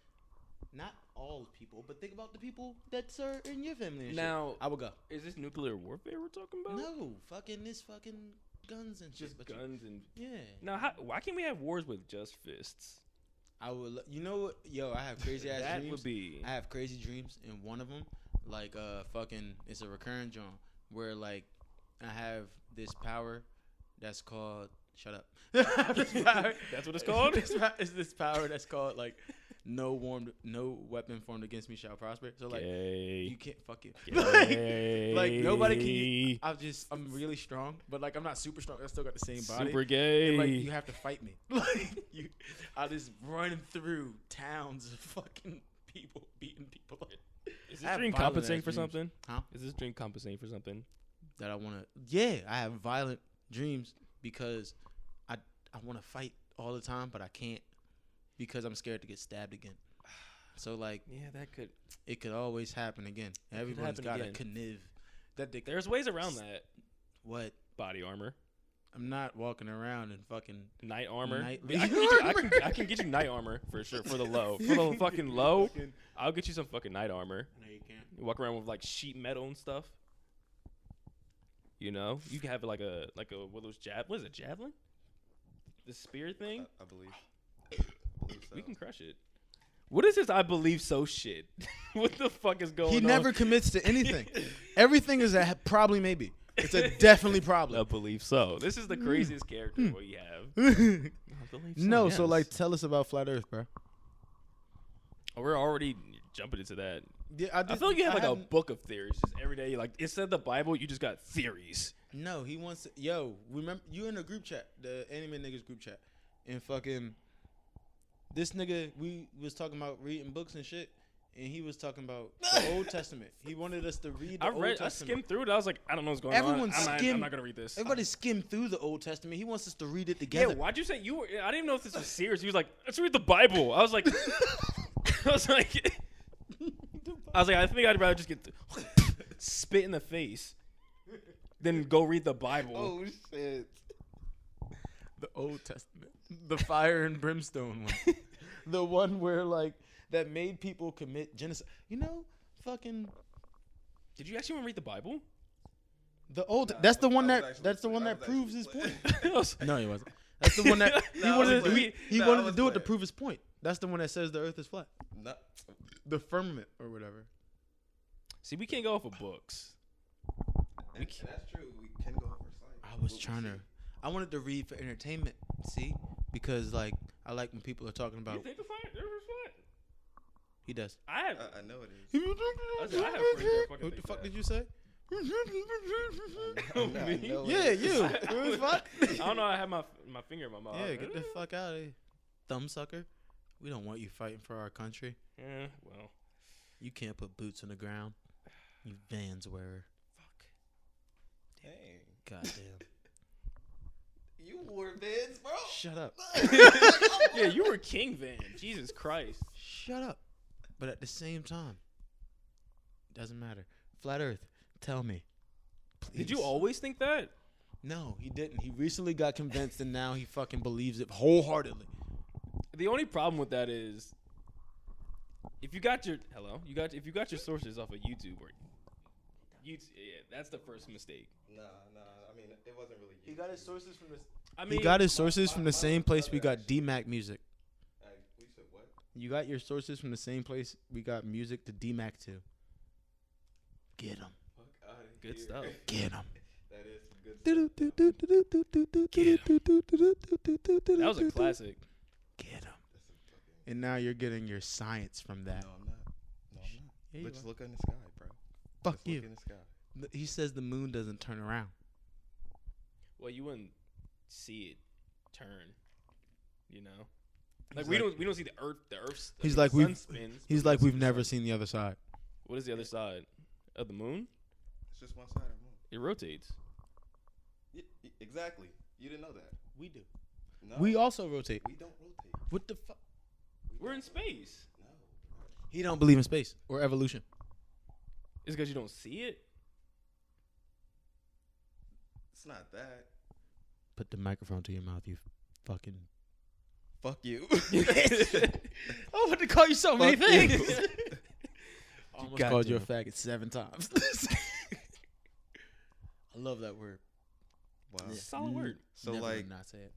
not all people, but think about the people that are in your family. And Now- shit. I would go. Is this nuclear warfare we're talking about? No, fucking this fucking guns and shit. just but you- guns and. yeah, Now, how, why can't we have wars with just fists? I would. You know what? Yo, I have crazy ass that dreams. would be. I have crazy dreams, and one of them, like uh, fucking, it's a recurring dream where like I have this power that's called. Shut up. That's what it's called? It's this power that's called like no warmed, no weapon formed against me shall prosper. So like Gay. you can't fuck. Gay. like nobody can. I'm just I'm really strong, but like I'm not super strong. I still got the same body. Super And, gay. like you have to fight me. Like you, I just run through towns of fucking people beating people up. Is this dream compensating for dreams. something? Huh? Is this dream compensating for something? That I want to. Yeah, I have violent dreams because I I want to fight all the time, but I can't because I'm scared to get stabbed again. So like Yeah, that could. it could always happen again. could Everyone's happen got to again. connive. That they, There's ways around that. what? Body armor, I'm not walking around in fucking. night armor. Night- I, can get you, I, can, I can get you night armor for sure. For the low, for the fucking low, I'll get you some fucking night armor. No, you can't. You walk around with like sheet metal and stuff. You know, you can have like a like a what are those jab? What is it? Javelin? The spear thing. I, I believe. I believe so. We can crush it. What is this? I believe so shit. what the fuck is going He on? never commits to anything. Everything is a probably maybe. It's a definitely problem. I believe so. This is the craziest character we have. I believe Hmm. no, so like, tell us about flat Earth, bro. Oh, we're already jumping into that. Yeah, I, I feel like you have like a haven't- book of theories. Just every day, like instead of the Bible, you just got theories. No, he wants to. Yo, remember you in the group chat, the anime niggas group chat, and fucking this nigga. We was talking about reading books and shit, and he was talking about the Old Testament. He wanted us to read the I Old read, I Testament. skimmed through it. I was like, I don't know what's going Everyone on. I'm not, I'm skimmed- not gonna read this. Everybody skimmed through the Old Testament. He wants us to read it yeah, together. why'd you say you were? I didn't even know if this was serious. He was like, let's read the Bible. I was like, I was like, I was like, I think I'd rather just get spit in the face than go read the Bible. Oh shit. the Old Testament, the fire and brimstone one, the one where like that made people commit genocide. You know, fucking Did you actually want to read the Bible? the old. Nah, that's the I one that. actually That's the one that proves his point. No, he wasn't. That's the one that he Nah, wanted. To, he he Nah, wanted to was do it to prove his point. That's the one that says the Earth is flat. No, The firmament or whatever. See, we can't go off of books. and, and that's true. We can go over science. I was But we trying to. I wanted to read for entertainment. See, because like I like when people are talking You about. think the fire? There was what? He does. I have. I, I know it is. I said, I have friends fucking What the fuck that. did you say? I know- I Me? know it Yeah, you. It was. I don't know. I have my my finger in my mouth. Yeah, get the fuck out of here, thumb sucker. We don't want you fighting for our country. Yeah, well, You can't put boots on the ground. You Vans wearer. fuck. Dang. Goddamn. You wore Vans, bro. Shut up. Yeah, you were King Van. Jesus Christ. Shut up. But at the same time, doesn't matter. Flat Earth, tell me. Did you always think that? No, he didn't. He recently got convinced, and now he fucking believes it wholeheartedly. The only problem with that is If you got your hello, you got if you got your sources off of YouTube or YouTube, yeah, that's the first mistake. No, nah. I mean, it wasn't really. He got his sources from the. I mean, He got his sources from the same place we got DMAC music. Hey, we said what? You got your sources from the same place we got music to DMAC to. Get him. Fuck outta Good here. stuff. Get him. that is some good stuff. that was a classic. Get him. That's a fucking. And now you're getting your science from that. No, I'm not. No, I'm not. Yeah, you Let's are. look in the sky, bro. Fuck Let's you. Look in the sky. Th- He says the moon doesn't turn around. Well, you wouldn't see it turn, you know. Like He's we like- don't we don't see the Earth. The Earth's. He's the like, sun we've- spins. He's but we like, don't we've the never sun. seen the other side. What is the other side of the moon? It's just one side of the moon. It rotates. Y- y- exactly. You didn't know that. We do. No. We also rotate. we don't rotate. What the fuck? We're in space. No. He don't believe in space or evolution. It's because you don't see it. It's not that. Put the microphone to your mouth, you fucking. Fuck you. I want to call you so many things. I almost got called you a faggot seven times. I love that word. wow. Yeah. Solid word. Mm-hmm. So Never would like, not say it.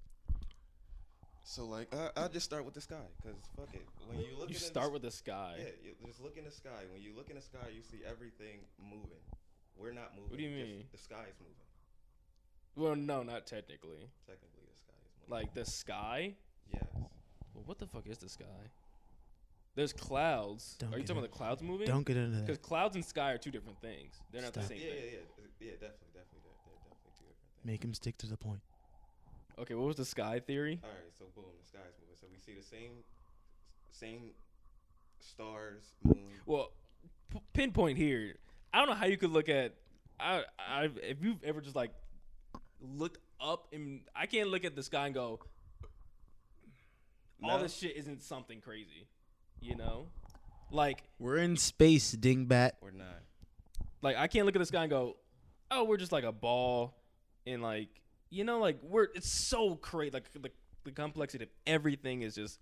so like, I, I'll just start with the sky, cause fuck it. When you look You in start the, with the sky. yeah, you just look in the sky. When you look in the sky, you see everything moving. We're not moving. What do you just mean? The sky is moving. Well, no, not technically. Technically, the sky is moving. Like the sky. yes. Well, what the fuck is the sky? There's clouds. Don't Are you talking in- about the clouds moving? Don't get into that. Because clouds and sky are two different things. They're not the same Yeah, thing. yeah, yeah, yeah. Definitely, definitely, they're, they're definitely two different things. Make him stick to the point. Okay, what was the sky theory? All right, so boom, the sky's moving. So we see the same, same stars, moon. Well, p- pinpoint here. I don't know how you could look at. I, I, if you've ever just like looked up and I can't look at the sky and go, all No? this shit isn't something crazy, you know? Like, We're in space, dingbat. We're not. like I can't look at the sky and go, oh, we're just like a ball, and like, you know, like we're it's so crazy. Like the the complexity of everything is just,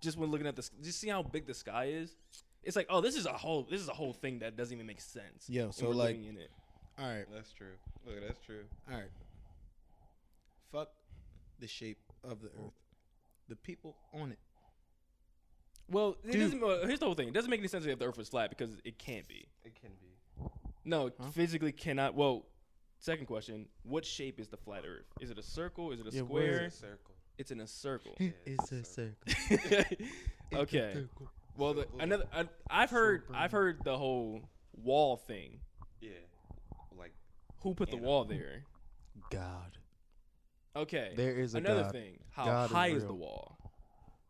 just when looking at this, just see how big the sky is. It's like, oh, this is a whole, this is a whole thing that doesn't even make sense. Yeah, so like, in it. All right, That's true. Look, that's true. all right. Fuck the shape of the earth. The people on it. Well, it Dude. doesn't. Well, here's the whole thing. It doesn't make any sense if the Earth was flat because it can't be. It can be. No, it Huh? physically cannot. Well, second question: What shape is the flat Earth? Is it a circle? Is it a Yeah, where is square? It's a circle. It's in a circle. Yeah, it's a it's a circle. okay. Well, the, another. I, I've heard. I've boom. heard the whole wall thing. Yeah. Like Who put the Anna. wall there? God. Okay. There is a another God. thing. How God high is, real. the wall?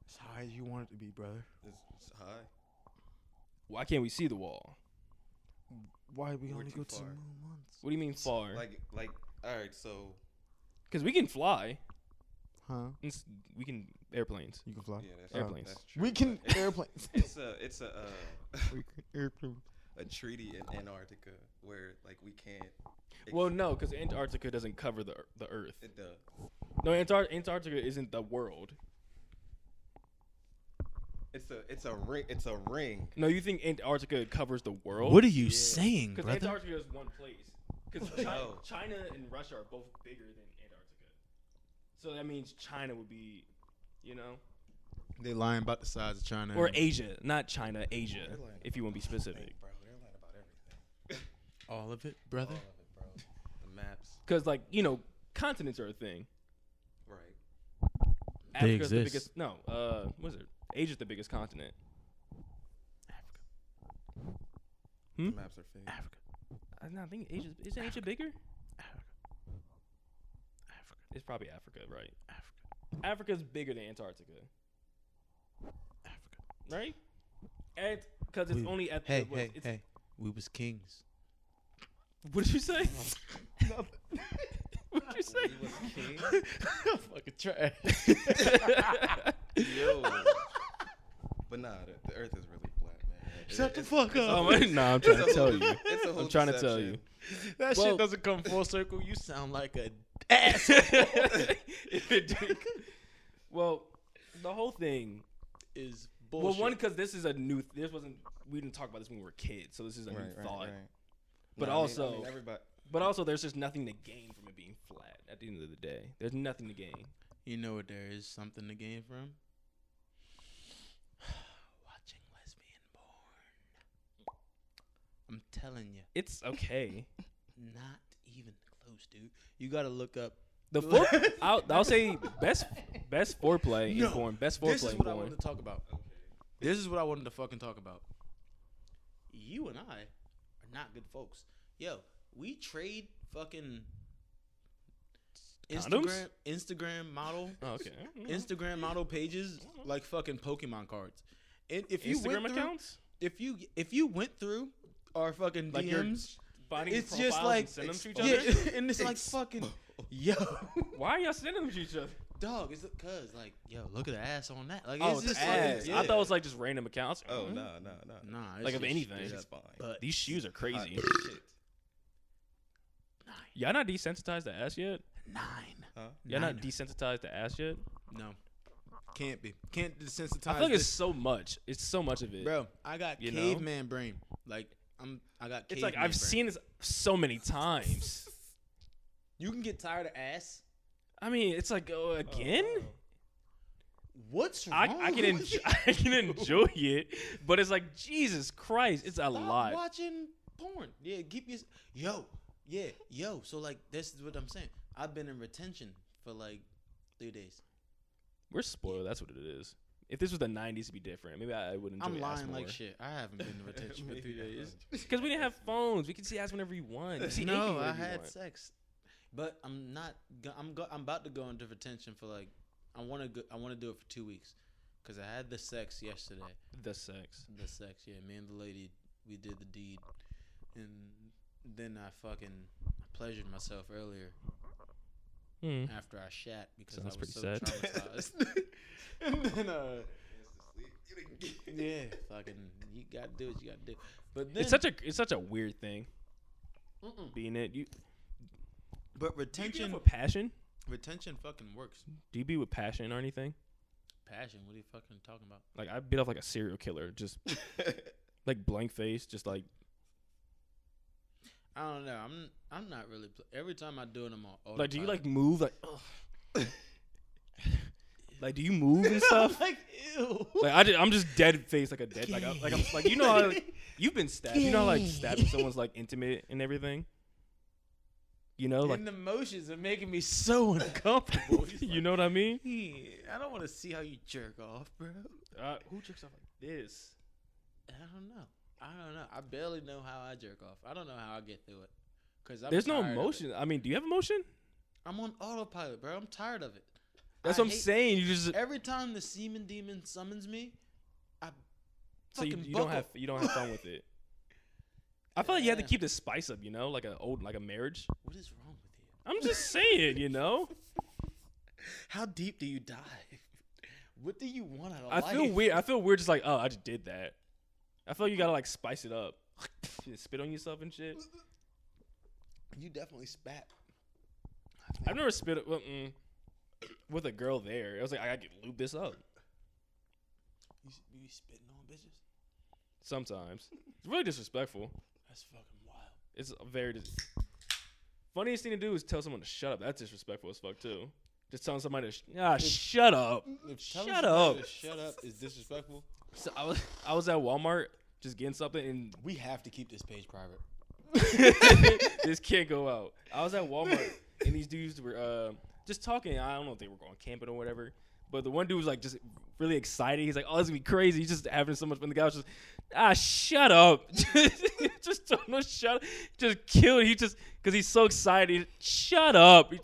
As high as you want it to be, brother. it's, it's high. Why can't we see the wall? Why we We're only too go to far. moon once? What do you mean far? Like like all right. So Because we can fly. Huh? It's- We can airplanes. You can fly. yeah, that's Airplanes. That's true. We can but airplanes. It's a it's a uh, we can airplane. a treaty in Antarctica where like we can't. Ex- Well, no, because Antarctica doesn't cover the the Earth. it does. No, Antar- Antarctica isn't the world. It's a it's a ring. It's a ring. No, you think Antarctica covers the world? What are you Yeah. saying, Because brother? Antarctica is one place. Because China, No. China and Russia are both bigger than Antarctica. So that means China would be, you know, They lying about the size of China. or Asia, not China, Asia, if you want to be Hey, specific. bro, they're lying about everything. all of it, All brother. of it, bro. The maps. Because like you know, continents are a thing. Right. Africa's the exist. biggest. No, uh, what is it? Asia's the biggest continent. Africa, hmm? The maps are fake. Africa. I no, I think Asia is Asia bigger. Africa. Africa. It's probably Africa, right? Africa. Africa's bigger than Antarctica, Africa. right? And because it's We- only at Hey, the, what, hey, it's, hey. We was kings. What did you say? what did you say? We was king. Fucking trash. Yo. but nah, the, the Earth is really flat, man. It- Shut the fuck up. Oh, whole- my- nah, I'm trying to tell you. It's a whole I'm trying to tell deception. you. That Well- shit doesn't come full circle. You sound like a asshole. If it did- well, the whole thing is bullshit. Well, one because this is a new. This wasn't. We didn't talk about this when we were kids, so this is a new Right, right, thought. right. But No, I mean- I also- mean, everybody. But also, there's just nothing to gain from it being flat. At the end of the day, there's nothing to gain. You know what? There is something to gain from watching lesbian porn. I'm telling you, It's okay. not even close, dude. You gotta look up. The fore, I'll, I'll say best best foreplay No, in porn. Best This is what I wanted to talk about. Okay. This is what I wanted to fucking talk about. You and I not good folks. Yo, we trade fucking Condoms? Instagram Instagram model Oh, okay. Mm-hmm. Instagram model pages mm-hmm. like fucking Pokemon cards. And if you Instagram went through, accounts. if you if you went through our fucking Like DMs, it's profiles just like and send them to each yeah, and it's like fucking yo, Why are y'all sending them to each other? Dog. It's cause like yo, look at the ass on that. Like Oh, it's it's just ass. Like, I thought it was like just random accounts. Oh Mhm. no, no, no. nah, it's Like of anything. It's fine. But These shoes are crazy. as shit. Y'all not desensitized to ass yet? nine. Huh? Y'all not desensitized to ass yet? No, can't be. Can't desensitize. I feel like it's so much. It's so much of it. bro. I got You know? caveman brain. Like I'm. I got. it's like I've brain. seen this so many times. You can get tired of ass. I mean, it's like oh, again. Uh, what's I, wrong? I can enjoy. I can enjoy it, but it's like Jesus Christ, it's a Stop lot. watching porn. Yeah, keep your yo, yeah, yo. So like, this is what I'm saying. I've been in retention for like three days. We're spoiled. That's what it is. If this was the '90s, it'd be different. Maybe I, I would enjoy I'm lying like shit. I haven't been in retention for three days. Because we didn't have phones. We could see ass whenever you want. You no, I had want. sex, but I'm not. Go- I'm go- I'm about to go into retention for like. I want to go. I want to do it for two weeks, cause I had the sex yesterday. the sex. The sex, yeah. Me and the lady, we did the deed, and then I fucking pleasured myself earlier Hmm. after I shat because Sounds I was so pretty traumatized. and then, uh, You didn't get yeah, fucking, you gotta do what you gotta do. But then, It's such a it's such a weird thing Mm-mm. being it. You but retention, with passion? retention fucking works. Do you be with passion or anything? Passion, what are you fucking talking about? Like I beat off like a serial killer, just like blank face, just like I don't know. I'm I'm not really. Pl- Every time I do it, I'm on. Oh, like do you like move like like do you move and stuff? like ew. Like I am just dead face like a dead like I, like I'm like you know how like, you've been stabbed. You know how, like stabbing someone's like intimate and everything. You know like and the motions are making me so uncomfortable. You like, know what I mean? "Yeah, I don't want to see how you jerk off, bro. Uh, who jerks off like this? I don't know. I don't know. I barely know how I jerk off. I don't know how I get through it. Cause I'm There's no tired of it. emotion. I mean, do you have emotion? I'm on autopilot, bro. I'm tired of it. That's I what I'm saying. You just Every time the semen demon summons me, I so you, fucking you don't have you don't have fun with it. I feel like you have to keep the spice up, you know, like an old like a marriage. What is wrong with you? I'm just saying, you know. How deep do you dive? What do you want out of I life? feel weird. I feel weird, just like oh, I just did that. I feel like you gotta like spice it up, spit on yourself and shit. You definitely spat. I've never spit well, mm, with a girl there. I was like, I gotta lube this up. You, you be spitting on bitches? Sometimes it's really disrespectful. That's fucking wild. It's a very dis- funniest thing to do is tell someone to shut up. That's disrespectful as fuck too. Just telling somebody to sh- ah shut up. If telling Shut somebody up. to shut up is disrespectful. So I was I was at Walmart just getting something and We have to keep this page private. this can't go out. I was at Walmart and these dudes were uh, just talking. I don't know if they were going camping or whatever. But the one dude was like just really excited. He's like, "Oh, this is gonna be crazy." He's just having so much fun. The guy was just, "Ah, shut up!" just told him to shut. Up. Just killed. He just because he's so excited. Shut up.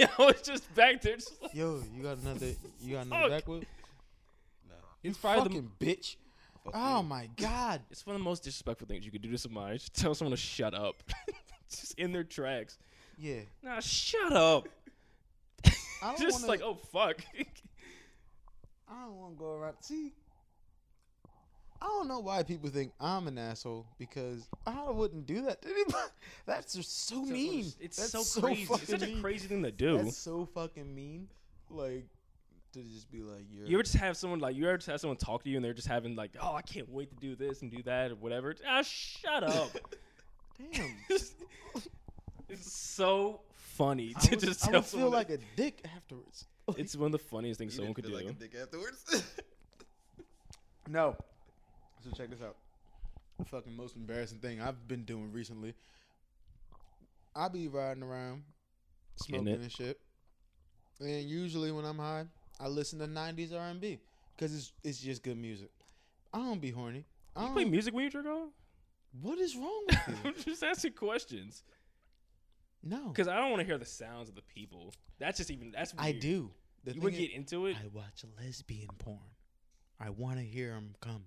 I was just back there. Just like, Yo, you got another? You got another another Fuck. backwheel? No. it's probably the, Fucking bitch! Fuck Oh you. my god! it's one of the most disrespectful things you could do to somebody. Just tell someone to shut up. just in their tracks. Yeah, Nah, shut up. I don't Just wanna, like, oh fuck. I don't want to go around. See, I don't know why people think I'm an asshole because I wouldn't do that to anybody. That's just so mean. It's That's so crazy. It's such a crazy thing to do. That's so fucking mean. Like, to just be like, you're. You ever just have someone like you ever just have someone talk to you and they're just having like, oh, I can't wait to do this and do that or whatever. Ah, shut up. damn. it's so funny I to would, just I tell would feel someone. like a dick afterwards. that- it's one of the funniest things You someone didn't could feel do. like a dick afterwards. No. So check this out. The fucking most embarrassing thing I've been doing recently. I be riding around, Getting smoking it. and shit, and usually when I'm high, I listen to '90s R&B because it's it's just good music. I don't be horny. I you don't, play music when you drink off? What is wrong with you? I'm just asking questions no, because I don't want to hear the sounds of the people. That's just even that's. Weird. I do. The You would get into it. I watch lesbian porn. I want to hear them come.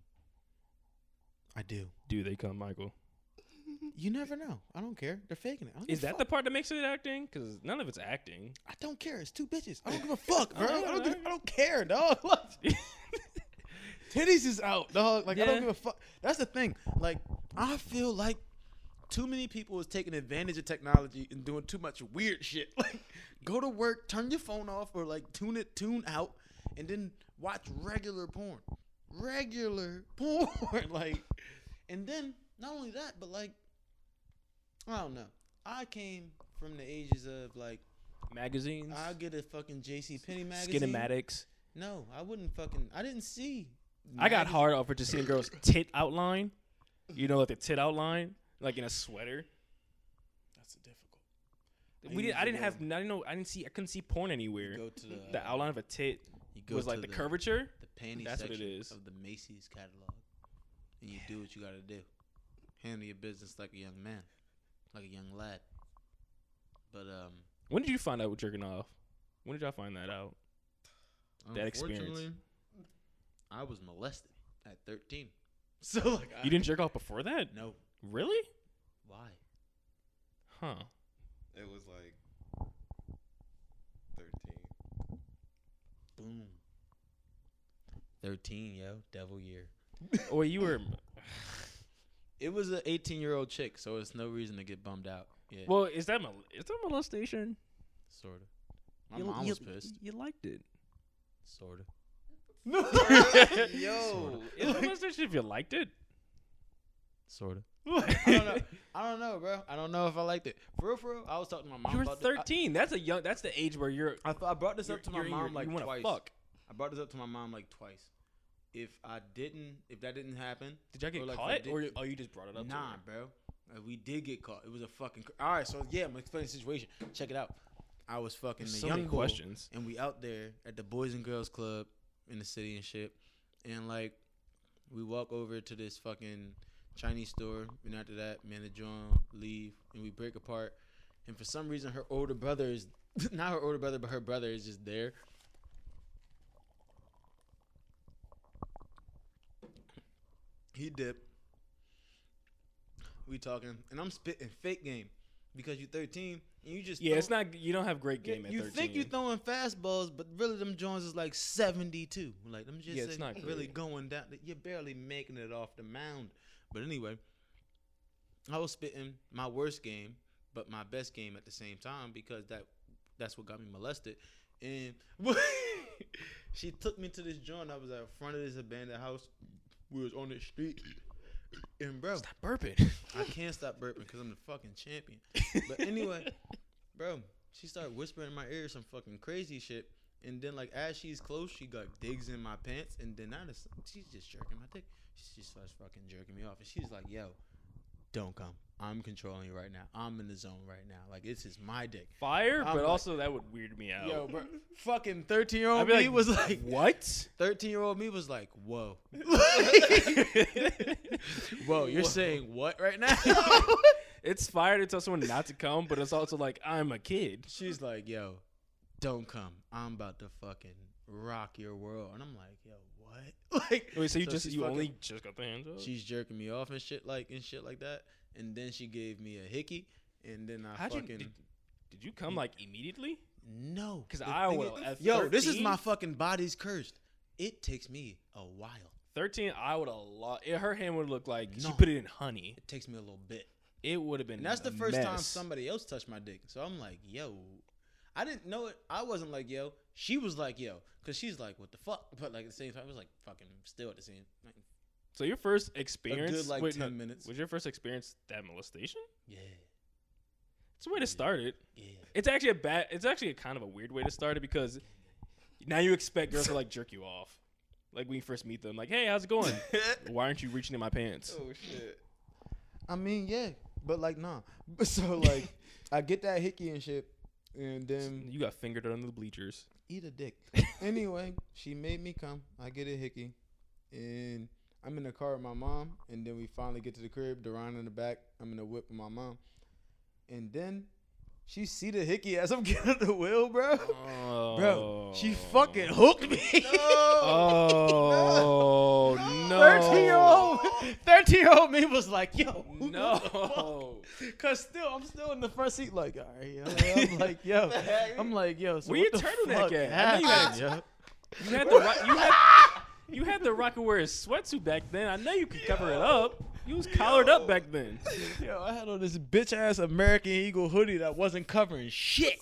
I do. Do they come, Michael? You never know. I don't care. They're faking it. I don't Is give a that fuck. the part that makes it acting? Because none of it's acting. I don't care. It's two bitches. I don't give a fuck, bro. I Alright, don't, give, alright. I don't care, dog. Like, Titties is out, dog. Like I don't give a fuck. That's the thing. Like I feel like too many people is taking advantage of technology and doing too much weird shit. Like go to work, turn your phone off, or like tune it, tune out, and then watch regular porn. Regular porn, like, and then not only that, but like, I don't know. I came from the ages of like Magazines, I'll get a fucking JC Penney magazine. Skinemax. No, I wouldn't fucking. I didn't see. I got hard off for just seeing girls tit outline. You know, like the tit outline, like in a sweater. That's difficult. I We did. I didn't have. I didn't know. I didn't see. I couldn't see porn anywhere. go to the, The outline of a tit you go was like to the, curvature. the panty That's what it section of the Macy's catalog, and you do what you got to do. Handle your business like a young man, like a young lad. But um, When did you find out with jerking off? When did y'all find that out? That experience. I was molested at 13. So like, I, You didn't jerk off before that? No. Really? Why? Huh? it was like thirteen. Boom. 13, yo, devil year. Oh, you were. It was an 18 year old chick, so it's no reason to get bummed out. Yeah, Well, is that mol- is that molestation? sort of. My you, mom you, was pissed. You liked it. Sort of. Yo, is it molestation if you liked it? Sort of. I don't know. I don't know, bro. I don't know if I liked it. For real, for real. I was talking to my mom You were about this. I- 13. That's a young. That's the age where you're. I, th- I brought this up to my mom like twice. Fuck. I brought this up to my mom like twice. If I didn't, if that didn't happen, Did y'all get like, caught, for or oh, you just brought it up? to nah, bro. Uh, we did get caught. It was a fucking. Cr- All right, so yeah, I'm gonna the situation. Check it out. I was fucking There's the so young many questions. and we out there at the Boys and Girls Club in the city and shit, and like we walk over to this fucking Chinese store, and after that, and the John leave, and we break apart. And for some reason, her older brother is not her older brother, but her brother is just there. He dipped. We talking, and I'm spitting fake game because you're 13 and you just Yeah, it's not. You don't have great game at you think you're throwing fastballs, but really them Jones is like 72. Like them just Yeah, it's not really good. going down. You're barely making it off the mound. But anyway, I was spitting my worst game, but my best game at the same time because that that's what got me molested. And she took me to this joint. I was at front of this abandoned house. We was on the street. And bro, Stop burping. I can't stop burping because I'm the fucking champion. But anyway, bro, she started whispering in my ear some fucking crazy shit. And then, like, as she's close, she got digs in my pants. And then, I just, she's just jerking my dick. She just starts fucking jerking me off. And she's like, yo, don't come. I'm controlling you right now. I'm in the zone right now. Like, this is my dick. Fire, I'm but like- also that would weird me out. Yo, bro, fucking thirteen year old me like, was like, what? 13 year old me was like, whoa. whoa, you're Whoa. saying what right now? it's fire to tell someone not to come, but it's also like I'm a kid. She's like, yo, don't come. I'm about to fucking rock your world. And I'm like, yo, what? like, Wait, so you So just you fucking- only just got the hands up? she's jerking me off and shit like and shit like that. And then she gave me a hickey. And then I How'd you fucking did, did you come like immediately? no, Because I will. is- Yo, this is my fucking body's cursed. It takes me a while. thirteen. I would have lot. Her hand would look like she put it in honey. It takes me a little bit. It would have been. And that's the a first time somebody else touched my dick. So I'm like, yo, I didn't know it. I wasn't like yo. She was like yo, cause she's like what the fuck. But like at the same time, it was like fucking still at the same. Like, So your first experience, like, wait, 10 minutes. was your first experience that molestation? yeah, It's a way to start it. yeah. It's actually a bad. It's actually a kind of a weird way to start it because now you expect girls to like jerk you off, like when you first meet them. Like, hey, how's it going? Why aren't you reaching in my pants? oh shit. I mean, yeah, but like, nah. But so like, I get that hickey and shit, and then You got fingered under the bleachers. eat a dick. anyway, she made me come. I get a hickey, and I'm in the car with my mom, and then we finally get to the crib. Duran in the back. I'm in the whip with my mom, and then she see the hickey as I'm getting the wheel, bro. Oh, Bro, she fucking hooked me. Oh no! Thirteen year old, thirteen year old me was like, "Yo, No. Cause still, I'm still in the front seat, like, all right, yo. I'm like, yo, I'm like, yo. So Where what your turtleneck at? I know you had- yo? You had the rock, you had you had the rock and wear his sweatsuit back then. I know you could cover it up. You was collared up back then. Yo, I had on this bitch ass American Eagle hoodie that wasn't covering shit.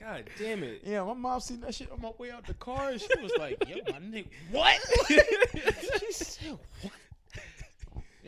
God damn it! yeah, my mom seen that shit on my way out the car, and she was like, "Yo, my nigga, what?" she said, "What?"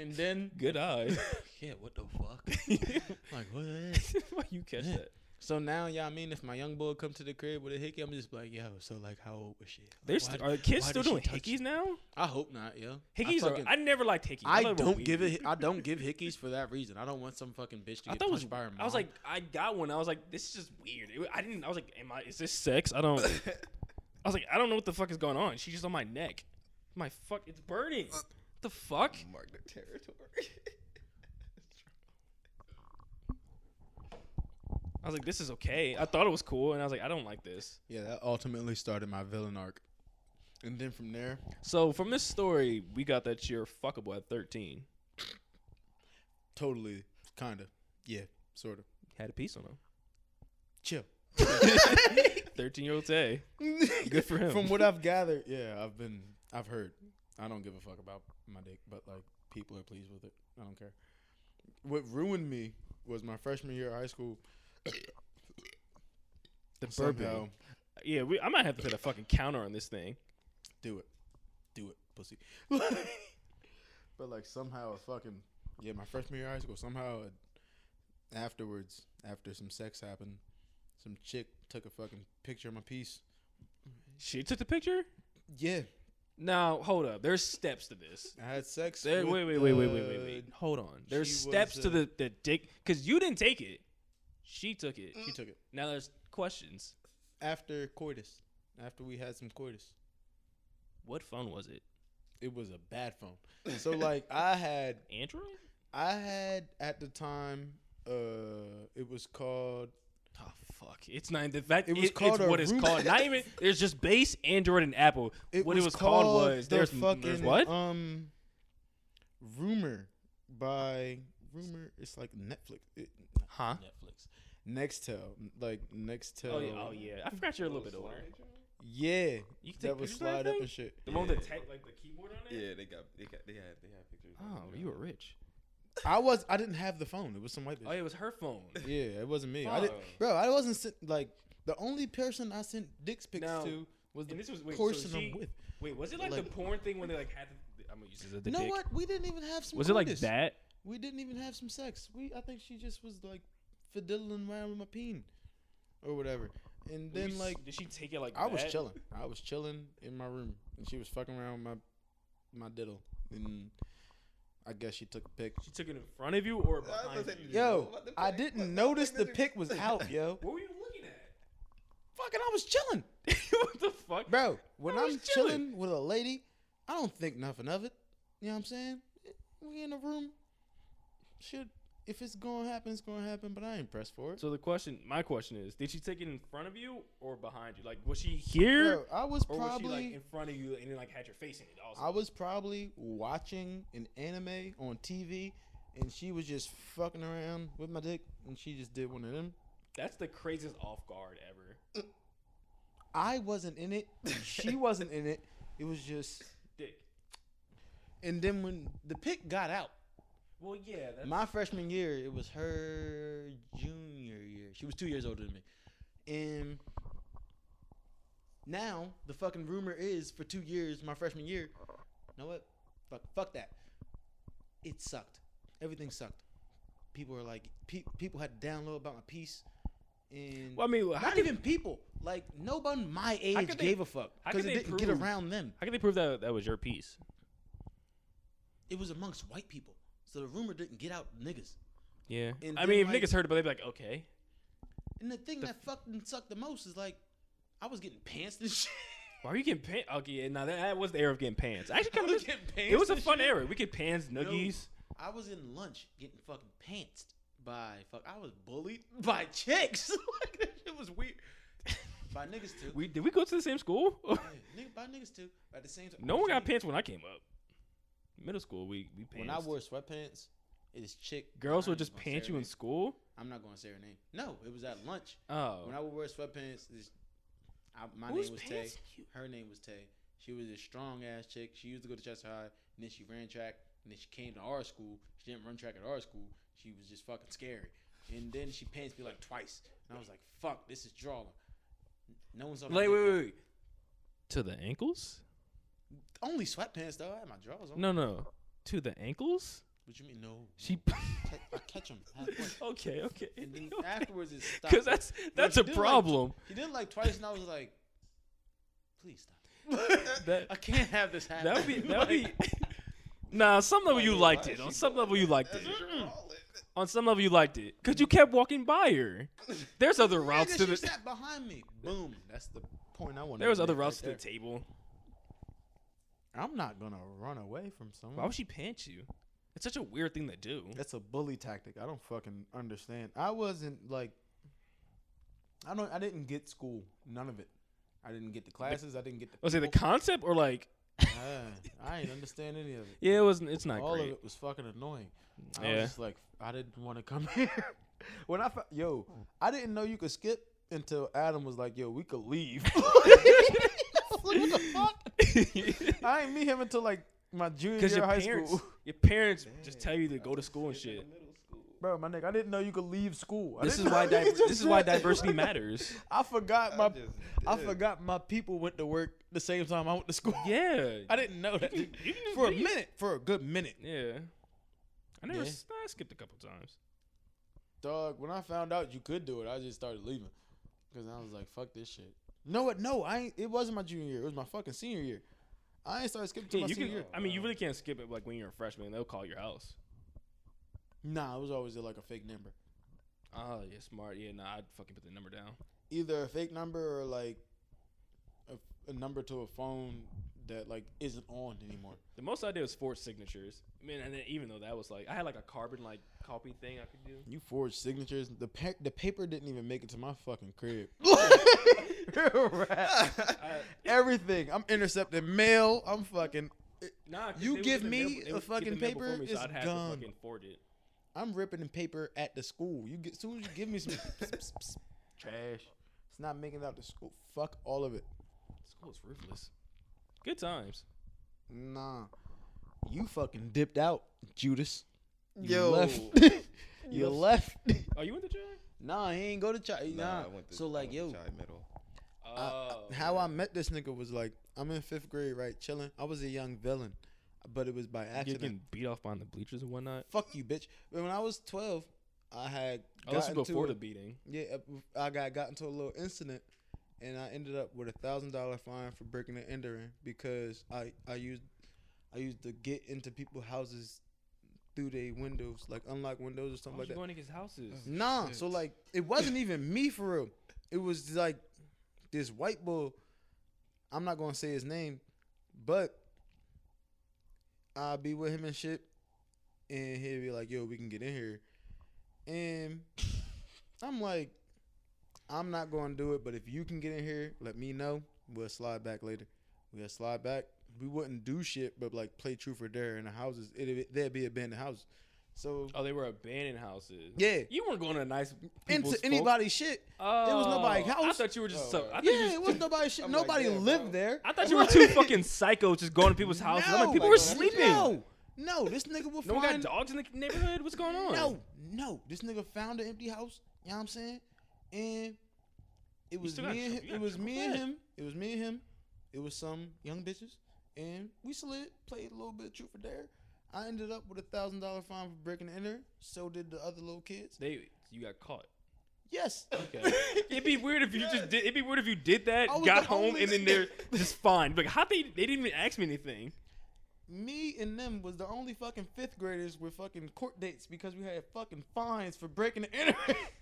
And then, Good eye. Yeah, what the fuck? like what? Why you catch Yeah. that? So now, yeah, I mean, if my young boy come to the crib with a hickey, I'm just like, yo. So like, how old was she? Like, There's why- are kids still doing hickeys now? I hope not, yo. Hickeys I, are. I never liked hickeys. I they don't give it. I don't give hickeys for that reason. I don't want some fucking bitch to I get it was. punched by her mom. I was like, I got one. I was like, this is just weird. It- I didn't. I was like, am I? Is this sex? I don't. I was like, I don't know what the fuck is going on. She's just on my neck. My fuck, it's burning. What the fuck? Mark the territory. I was like, this is okay. I thought it was cool, and I was like, I don't like this. yeah, that ultimately started my villain arc. and then from there, So from this story, we got that you're fuckable at 13. totally, kinda, yeah, sort of. Had a piece on him. Chill. 13 year old Tay. Good for him. From what I've gathered, yeah, I've been, I've heard. I don't give a fuck about my dick, but like people are pleased with it. I don't care. What ruined me was my freshman year of high school. The Somehow. Yeah, we, I might have to put a fucking counter on this thing. do it, do it, pussy. but like somehow, a fucking yeah, my freshman year of high school. Somehow, uh, afterwards, after some sex happened, some chick took a fucking picture of my piece. She took the picture? Yeah, Now, hold up. There's steps to this. I had sex. There, with wait, wait, wait, wait, wait, wait, wait. Hold on. There's she steps was, to uh, the, the dick. Because you didn't take it. She took it. She took it Now there's questions. after coitus. After we had some coitus. What phone was it? it was a bad phone. So like I had Android? I had at the time uh it was called Oh, fuck. It's not the fact It it was it's called a what it's root- called. Not even, there's just base Android and Apple. it what was it was called, was the there's, fucking there's what? um rumor by rumor it's like Netflix it, huh? Netflix Nextel like Nextel Oh yeah, oh yeah. I forgot you're a little bit older. yeah You can take that would pictures of slide up and shit The one with the tech, like the keyboard on it. Yeah, they got they got they had they had pictures. Oh, you were rich. I was I didn't have the phone it was some white bitch Oh, it was her phone. yeah it wasn't me I did bro I wasn't sent, like the only person I sent dick pics Now, to was the And this was wait, so person she, I'm with Wait, was it like, Like- the porn thing when they like had? The, I'm gonna use this as the you know dick. what we didn't even have some Was it like coitus. that? We didn't even have some sex. We I think she just was like fiddling around with my peen or whatever. And Were you then s- like did she take it like? I was that? chilling. I was chilling in my room and she was fucking around with my my diddle. And I guess she took a pic. She took it in front of you or behind gonna you? did you know Yo, I didn't What- notice the pic was out, yo. What were you looking at? Fucking I was chilling. what the fuck? Bro, when I was I'm chilling. chilling with a lady, I don't think nothing of it. You know what I'm saying? We in a room. Should if it's gonna happen, it's gonna happen. But I ain't pressed for it. So the question, my question is, did she take it in front of you or behind you? Like, was she here Bro, I was or was she probably like in front of you and then like had your face in it? Also, I was probably watching an anime on TV, and she was just fucking around with my dick, and she just did one of them. That's the craziest off guard ever. I wasn't in it. She wasn't in it. It was just. Dick. And then when the pic got out, Well, yeah. That's, my freshman year, it was her junior year. She was two years older than me, And now the fucking rumor is for two years, my freshman year. You know what? Fuck, fuck that. It sucked. Everything sucked. People were like, pe- people had to download about my piece, and Well, I mean, how not could, even people. Like nobody my age they- gave a fuck how because could it they didn't get around them. how can they prove that that was your piece? It was amongst white people, so the rumor didn't get out to niggas. Yeah. And I then, mean, if like- niggas heard about it, but they'd be like, okay. And the thing The- that fucking sucked the most is like, I was getting pants and shit. Why are you getting pants? Okay, yeah, now that, that was the era of getting pants. I actually kind of. getting pants It was a and fun shit. era. We could pants, nuggies. I was in lunch getting fucking pantsed by fuck. I was bullied by chicks. like that shit was weird. by niggas too. We did we go to the same school? Yeah, nigga, by niggas too. At the same time, no one got pants when I came up. Middle school, we we pants. When I wore sweatpants, this chick. girls would just gonna pants you in school. I'm not gonna say her name. No, it was at lunch. Oh, When I would wear sweatpants, this, I, my Who's name was Tay. you? Her name was Tay. She was a strong ass chick. She used to go to Chester High, and then she ran track, and then she came to our school. She didn't run track at our school. She was just fucking scary. And then she pants me like twice, and I was like, "Fuck, this is drawing." No one's on. wait, wait, wait, wait. To the ankles? Only sweatpants though. I had my drawers on. No, no. To the ankles? What you mean? No. She. no. I catch them okay, okay. and then afterwards it stopped. Because that's that's a did like- problem. She did it like twice, and I was like, "Please stop." That- I can't have this happen. That would be that would be. Nah, some level you liked it. On some level you liked it. On some level you liked it because you kept walking by her. There's other routes to she sat behind me. Boom. That's the point I want. There was other routes to the table. I'm not gonna run away from someone. Why would she pant you? It's such a weird thing to do. That's a bully tactic. I don't fucking understand. I wasn't like. I don't. I didn't get school. None of it. I didn't get the classes. I didn't get the. Was it the concept or like? I ain't understand any of it. Yeah, it wasn't. It's not All great. of it was fucking annoying. I Yeah. was just like, I didn't want to come here. when I yo, I didn't know you could skip until Adam was like, yo, we could leave. Like, what the fuck? I ain't meet him until like my junior year your of high parents, school. your parents just tell you to go to school and shit. Bro, my nigga, I didn't know you could leave school. I This is why di- this is why diversity matters. I forgot my just I forgot my people went to work the same time I went to school. Yeah, I didn't know that You can- you can- for a minute, for a good minute. yeah. I never. Yeah. s- I skipped a couple times. Dog, when I found out you could do it, I just started leaving because I was like, "Fuck this shit." No, what? No, I. Ain't, it wasn't my junior year. It was my fucking senior year. I ain't started skipping to Yeah, my you senior can. year. I mean, you really can't skip it like when you're a freshman. They'll call your house. Nah, it was always like a fake number. Oh yeah, smart. Yeah, nah, I'd fucking put the number down. Either a fake number or like a, a number to a phone that like isn't on anymore. The most I did was forged signatures. I mean, and then even though that was like, I had like a carbon like copy thing I could do. You forged signatures. The pa- the paper didn't even make it to my fucking crib. Everything. I'm intercepting mail. I'm fucking. nah, You give me a fucking paper, me, so it's I'd have gone. to fucking forge it. I'm ripping the paper at the school. You get soon as you give me some trash. It's not making it out to school. Fuck all of it. School was ruthless. Good times. Nah. You fucking dipped out, Judas. You Yo. left. you left. Oh, you went to jail? nah, he ain't go to Chai. Nah. Nah, I went to, so I like, went to yo, Chai Middle. Oh, I- how I met this nigga was like, I'm in fifth grade, right, chilling. I was a young villain, but it was by you accident. getting beat off behind the bleachers and whatnot. Fuck you, bitch. But when I was 12, I had Oh, this is gotten to before a- the beating. Yeah, uh, I got got into a little incident, and I ended up with a thousand dollar fine for breaking and entering because I I used I used to get into people's houses through their windows, like unlock windows or Why something was like you that. going to his houses? Nah, shit. so like it wasn't even me for real. It was like this white bull. I'm not gonna say his name, but I'll be with him and shit, and he'll be like, "Yo, we can get in here," and I'm like, "I'm not gonna do it, but if you can get in here, let me know. We'll slide back later. We'll slide back. We wouldn't do shit, but like play truth or dare in the houses. It'd there'd be abandoned houses. So Oh, they were abandoned houses. yeah, You weren't going to a nice into anybody's shit. Oh, was nobody's I house. thought you were just Oh, so. I Yeah, was it was nobody's shit. I'm like, Nobody damn, lived bro. there. I thought you were two fucking psychos just going to people's houses. I'm like, people like, were sleeping. No, no, this nigga will No one got dogs in the neighborhood. What's going on? No, no, this nigga found an empty house. You know what I'm saying? And it was me and him, it was me and him. It was me and him. It was some young bitches, and we slid, played a little bit of truth or dare. I ended up with a thousand dollar fine for breaking the enter. So did the other little kids. They you got caught. Yes. Okay. it'd be weird if you just did. It'd be weird if you did that, got the home, and then they're just fine. Like how they they didn't even ask me anything. me and them was the only fucking fifth graders with fucking court dates because we had fucking fines for breaking the internet.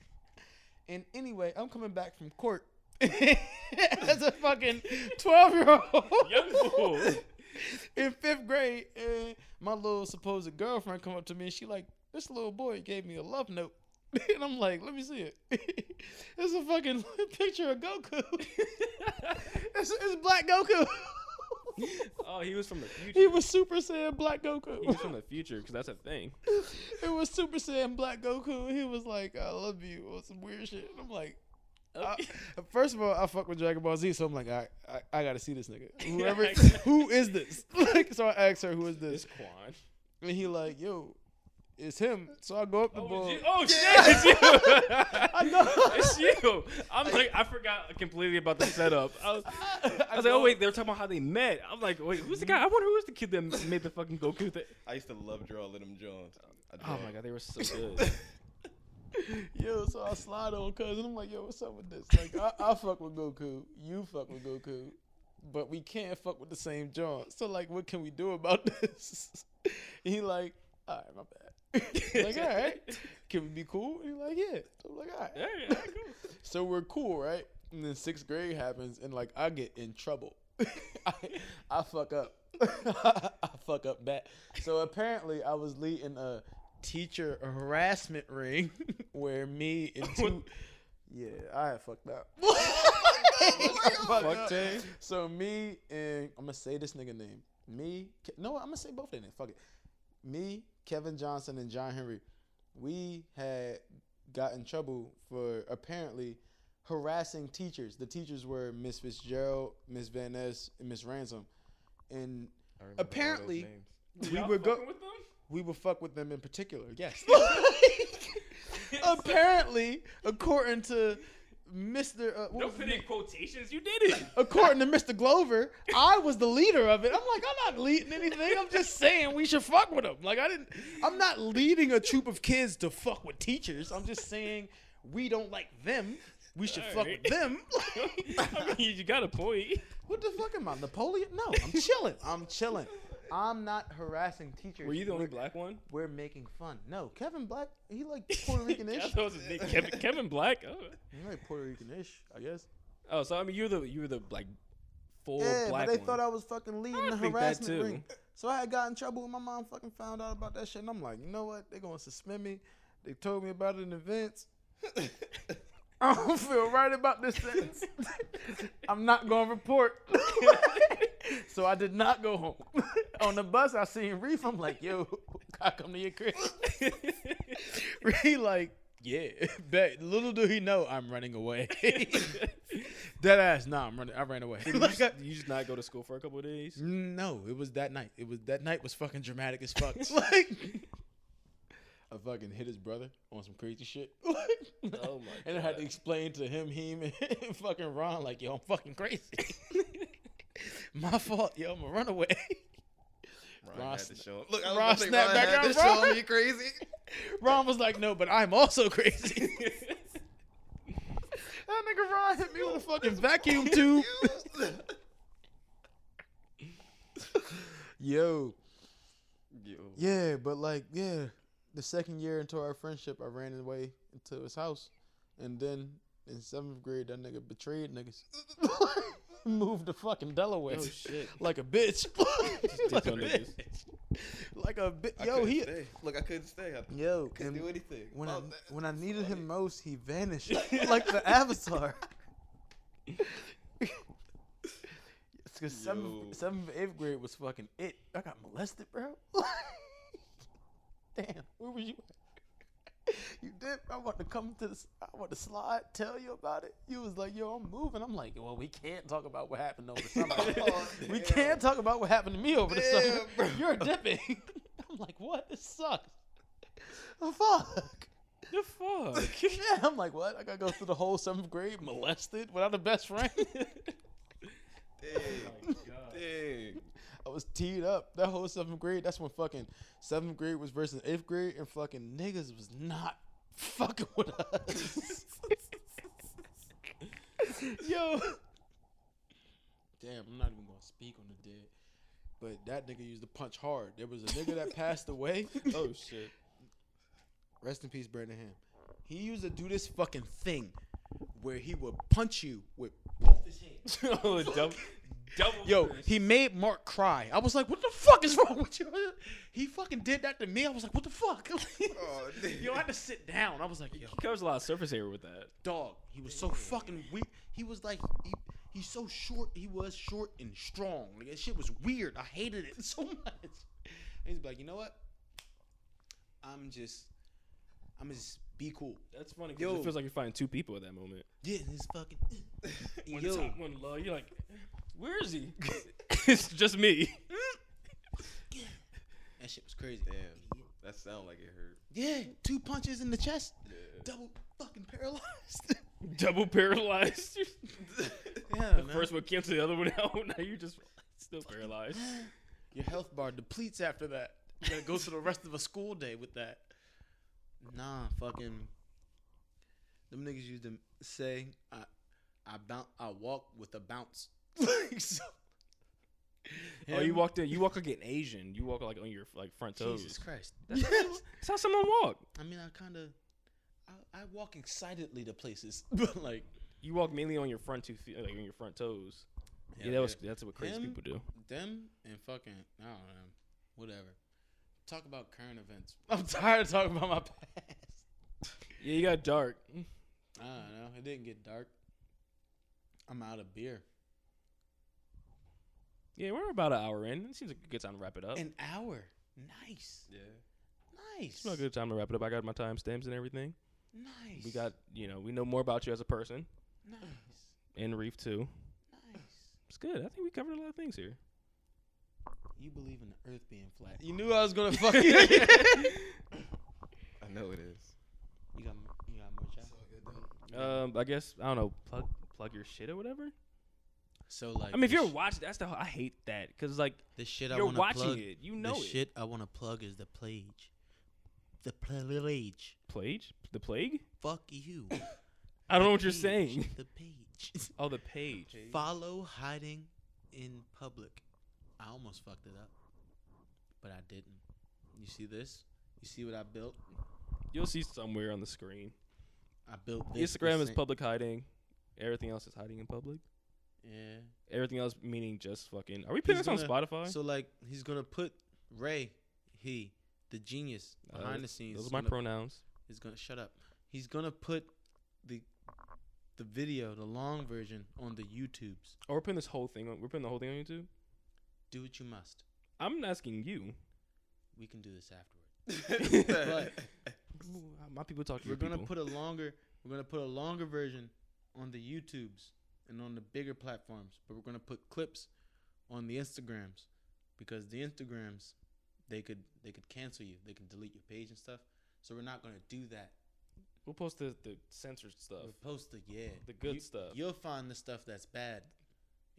and anyway, I'm coming back from court as a fucking 12 year old Young bull. in fifth grade, and my little supposed girlfriend come up to me and she like, this little boy gave me a love note. And I'm like, let me see it. it's a fucking picture of Goku. it's, it's Black Goku. Oh, he was from the future. he was Super Saiyan Black Goku. He was from the future because that's a thing. it was Super Saiyan Black Goku. He was like, "I love you" or some weird shit. And I'm like, I, first of all, I fuck with Dragon Ball Z, so I'm like, I, I, I gotta see this nigga. Whoever, who is this? like, so I asked her, "Who is It's this?" Quan. And he like, "Yo, it's him." So I go up the Oh, ball. you. oh shit! It's you. I know. it's you. I'm like, I forgot completely about the setup. I was, I was like, oh wait, they were talking about how they met. I'm like, wait, who's the guy? I wonder who's the kid that made the fucking Goku thing. I used to love drawing them Jones. I Oh draw. my god, they were so good. Yo, so I slide on cousin. I'm like, yo, what's up with this? Like, I, I fuck with Goku. You fuck with Goku. But we can't fuck with the same joint. So, like, what can we do about this? he like, all right, my bad. like, all right. Can we be cool? He like, yeah. So I'm like, all right. Yeah, yeah, cool. So we're cool, right? And then sixth grade happens, and like I get in trouble. I, I fuck up. I fuck up bad. So apparently, I was leading a teacher harassment ring where me and two. Yeah, I fucked up. I fucked up. So me and I'm gonna say this nigga name. Me, no, I'm gonna say both their names. Fuck it. Me, Kevin Johnson, and John Henry. We had got in trouble for apparently harassing teachers. The teachers were Miss Fitzgerald, Miss Van Ness, and Miss Ransom, and I remember all those apparently- we Y'all would go. with them? We would fuck with them in particular. Yes. apparently, according to Mr. Uh, what Don't put in quotations. You did it. according to Mr. Glover, I was the leader of it. I'm like, I'm not leading anything. I'm just saying we should fuck with them. Like I didn't. I'm not leading a troop of kids to fuck with teachers. I'm just saying we don't like them. We should fuck Alright. with them. I mean, you got a point. what the fuck am I, Napoleon? No, I'm chilling. I'm chilling. I'm not harassing teachers. Were you the only We're- black one? We're making fun. No, Kevin Black. He like Puerto I Rican-ish. thought it was his name. Kevin, Kevin Black. Oh. He like Puerto Rican-ish, I guess. oh, so I mean, you're the you were the like full Yeah, black but they one. thought I was fucking leading I the harassment ring. So I had got in trouble when my mom fucking found out about that shit. And I'm like, you know what? They're gonna suspend me. They told me about it in advance. I don't feel right about this sentence. I'm not gonna report. So I did not go home. On the bus, I seen Reef. I'm like, yo, can I come to your crib? Reef like, yeah, bet. Little do he know I'm running away. Dead ass, nah, I'm running. I ran away. Did you, Like, just, I- you just not go to school for a couple of days? no, it was that night. It was that night was fucking dramatic as fuck. like, I fucking hit his brother on some crazy shit. Oh my And I had to explain to him, him, and fucking Ron, like, yo, I'm fucking crazy. My fault, yo, I'm a runaway. Ron Ron had to sna- show him. Look, I was Ron about to say, snapped Ron back had on to show Ron. him you crazy. Ron was like, no, but I'm also crazy. that nigga Ron hit me with a fucking vacuum tube. Yo. Yo. Yeah, but like, yeah, the second year into our friendship, I ran away into his house, and then in seventh grade, that nigga betrayed niggas. Moved to fucking Delaware. Oh shit. Like a bitch. like, a bitch. like a bitch. Yo, he. stay. Look, I couldn't stay. I Yo, couldn't do anything. when I when I needed funny. him most, he vanished like the Avatar. Because seventh, seventh, eighth grade was fucking it. I got molested, bro. Damn, where were you? at? You did. I want to come to this. I want to slide, tell you about it. You was like, "Yo, I'm moving." I'm like, "Well, we can't talk about what happened over the summer. Oh, we can't talk about what happened to me over the summer. bro. You're dipping." I'm like, "What? This sucks." The fuck. The fuck? yeah, I'm like, what? I gotta go through the whole seventh grade molested without a best friend. Dang. Oh Dang. I was teed up that whole seventh grade. That's when fucking seventh grade was versus eighth grade, and fucking niggas was not fucking with us. Yo, damn, I'm not even gonna speak on the dead, but that nigga used to punch hard. There was a nigga that passed away. oh shit. Rest in peace, Brandon Ham. He used to do this fucking thing where he would punch you with both his hands. oh, double, double. Yo, fist. he made Mark cry. I was like, what the fuck is wrong with you? He fucking did that to me. I was like, what the fuck? Oh, yo, I had to sit down. I was like, yo, He covers a lot of surface area with that. dog. He was so fucking weak. He was like, he, he's so short. He was short and strong. Like, that shit was weird. I hated it so much. And he's like, you know what? I'm just, I'm just be cool. That's funny because it feels like you're fighting two people at that moment. Yeah, this fucking. When yo, it's hot, when low, you're like, where is he? it's just me. that shit was crazy. Damn. That sound like it hurt. Yeah, two punches in the chest, Yeah. double fucking paralyzed. Double paralyzed. yeah, the first one canceled the other one out. Now you're just still paralyzed. Your health bar depletes after that. You gotta go through the rest of a school day with that. Nah, fucking. Them niggas used to say, "I, I bounce, I walk with a bounce." like so. Oh, you walked in. You walk like an Asian. You walk like on your like front toes. Jesus Christ. That's, that's how someone walk. I mean, I kind of, I, I walk excitedly to places, but like You walk mainly on your front two feet, like on your front toes. Yeah, Hell that was that's what crazy Him? people do. them and fucking I don't know, whatever. Talk about current events. I'm tired of talking about my past. Yeah, you got dark. I don't know. It didn't get dark. I'm out of beer. Yeah, we're about an hour in. It seems like a good time to wrap it up. An hour. Nice. Yeah. Nice. It's not a good time to wrap it up. I got my timestamps and everything. Nice. We got, you know, we know more about you as a person. nice. And Reef too. Nice. It's good. I think we covered a lot of things here. You believe in the earth being flat. You knew I was gonna fuck you. I know it is. you got you got more chat? Um, I guess I don't know. Plug plug your shit or whatever. So like I mean, if you're sh- watching, that's the I hate that because like the shit I you're want to watching plug, it, you know the it. shit I want to plug is the plague. The plague. Plague, the plague. Fuck you. I don't know what you're Page. saying. The page. Oh, the page. Follow hiding in public. I almost fucked it up, but I didn't. You see this? You see what I built? You'll see somewhere on the screen. I built this. Instagram is public hiding. Everything else is hiding in public. Yeah. Everything else meaning just fucking. Are we putting He's this on gonna- Spotify? So like he's gonna put Ray, he, the genius Uh, behind the scenes. Those are my gonna- pronouns. He's gonna shut up. He's gonna put the the video, the long version, on the YouTubes. Oh, we're putting this whole thing on. We're putting the whole thing on YouTube. Do what you must. I'm asking you. We can do this afterward. but My people talk to We're your gonna people. put a longer. We're gonna put a longer version on the YouTubes and on the bigger platforms. But we're gonna put clips on the Instagrams because the Instagrams they could they could cancel you. They can delete your page and stuff. So we're not gonna do that. We'll post the the censored stuff. We'll post the yeah The good You- stuff. You'll find the stuff that's bad,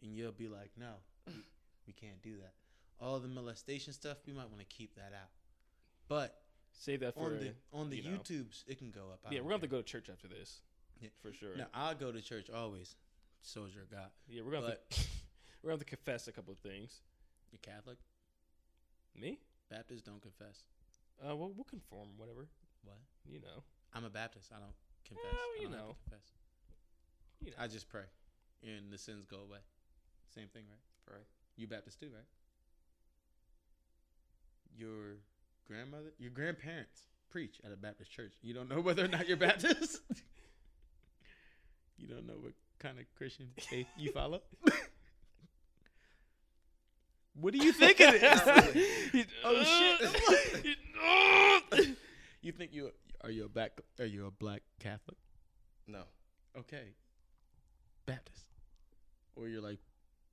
and you'll be like, no, we, we can't do that. All the molestation stuff, we might want to keep that out. But Save that for. on the on the you know. YouTubes, it can go up. I yeah, we're gonna have to go to church after this. Yeah. for sure. Now I'll go to church always. Soldier of God. Yeah, we're gonna have to, we're gonna have to confess a couple of things. You Catholic? Me? Baptists don't confess. Uh, we'll, we'll conform whatever. What? You know. I'm a Baptist. I don't confess. well, I don't know. confess. You know. I just pray, and the sins go away. Same thing, right? Right. You Baptist too, right? Your grandmother, your grandparents preach at a Baptist church. You don't know whether or not you're Baptist. you don't know what kind of Christian faith you follow. what do you think it is? oh shit! you think you are you a black are you a black Catholic? no. Okay, Baptist, or you're like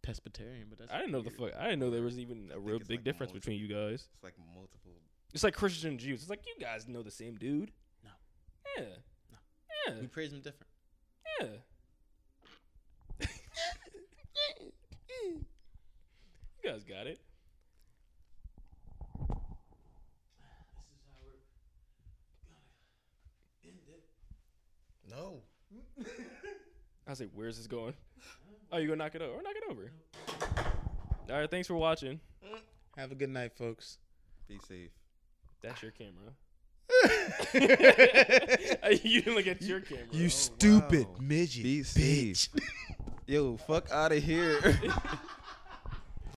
Presbyterian, but that's I didn't know the weird. fuck. I didn't know there was even a real big like difference multiple. between you guys. It's like multiple. It's like Christian and Jews. It's like you guys know the same dude. No. Yeah. Yeah. We praise him different. Yeah. Guys got it. No. I was like, where's this going? Oh, you gonna knock it over? Or knock it over. All right, thanks for watching. Have a good night, folks. Be safe. That's your camera. you didn't look at your camera. You Oh, stupid wow. midget. Be bitch. Yo, fuck out of here.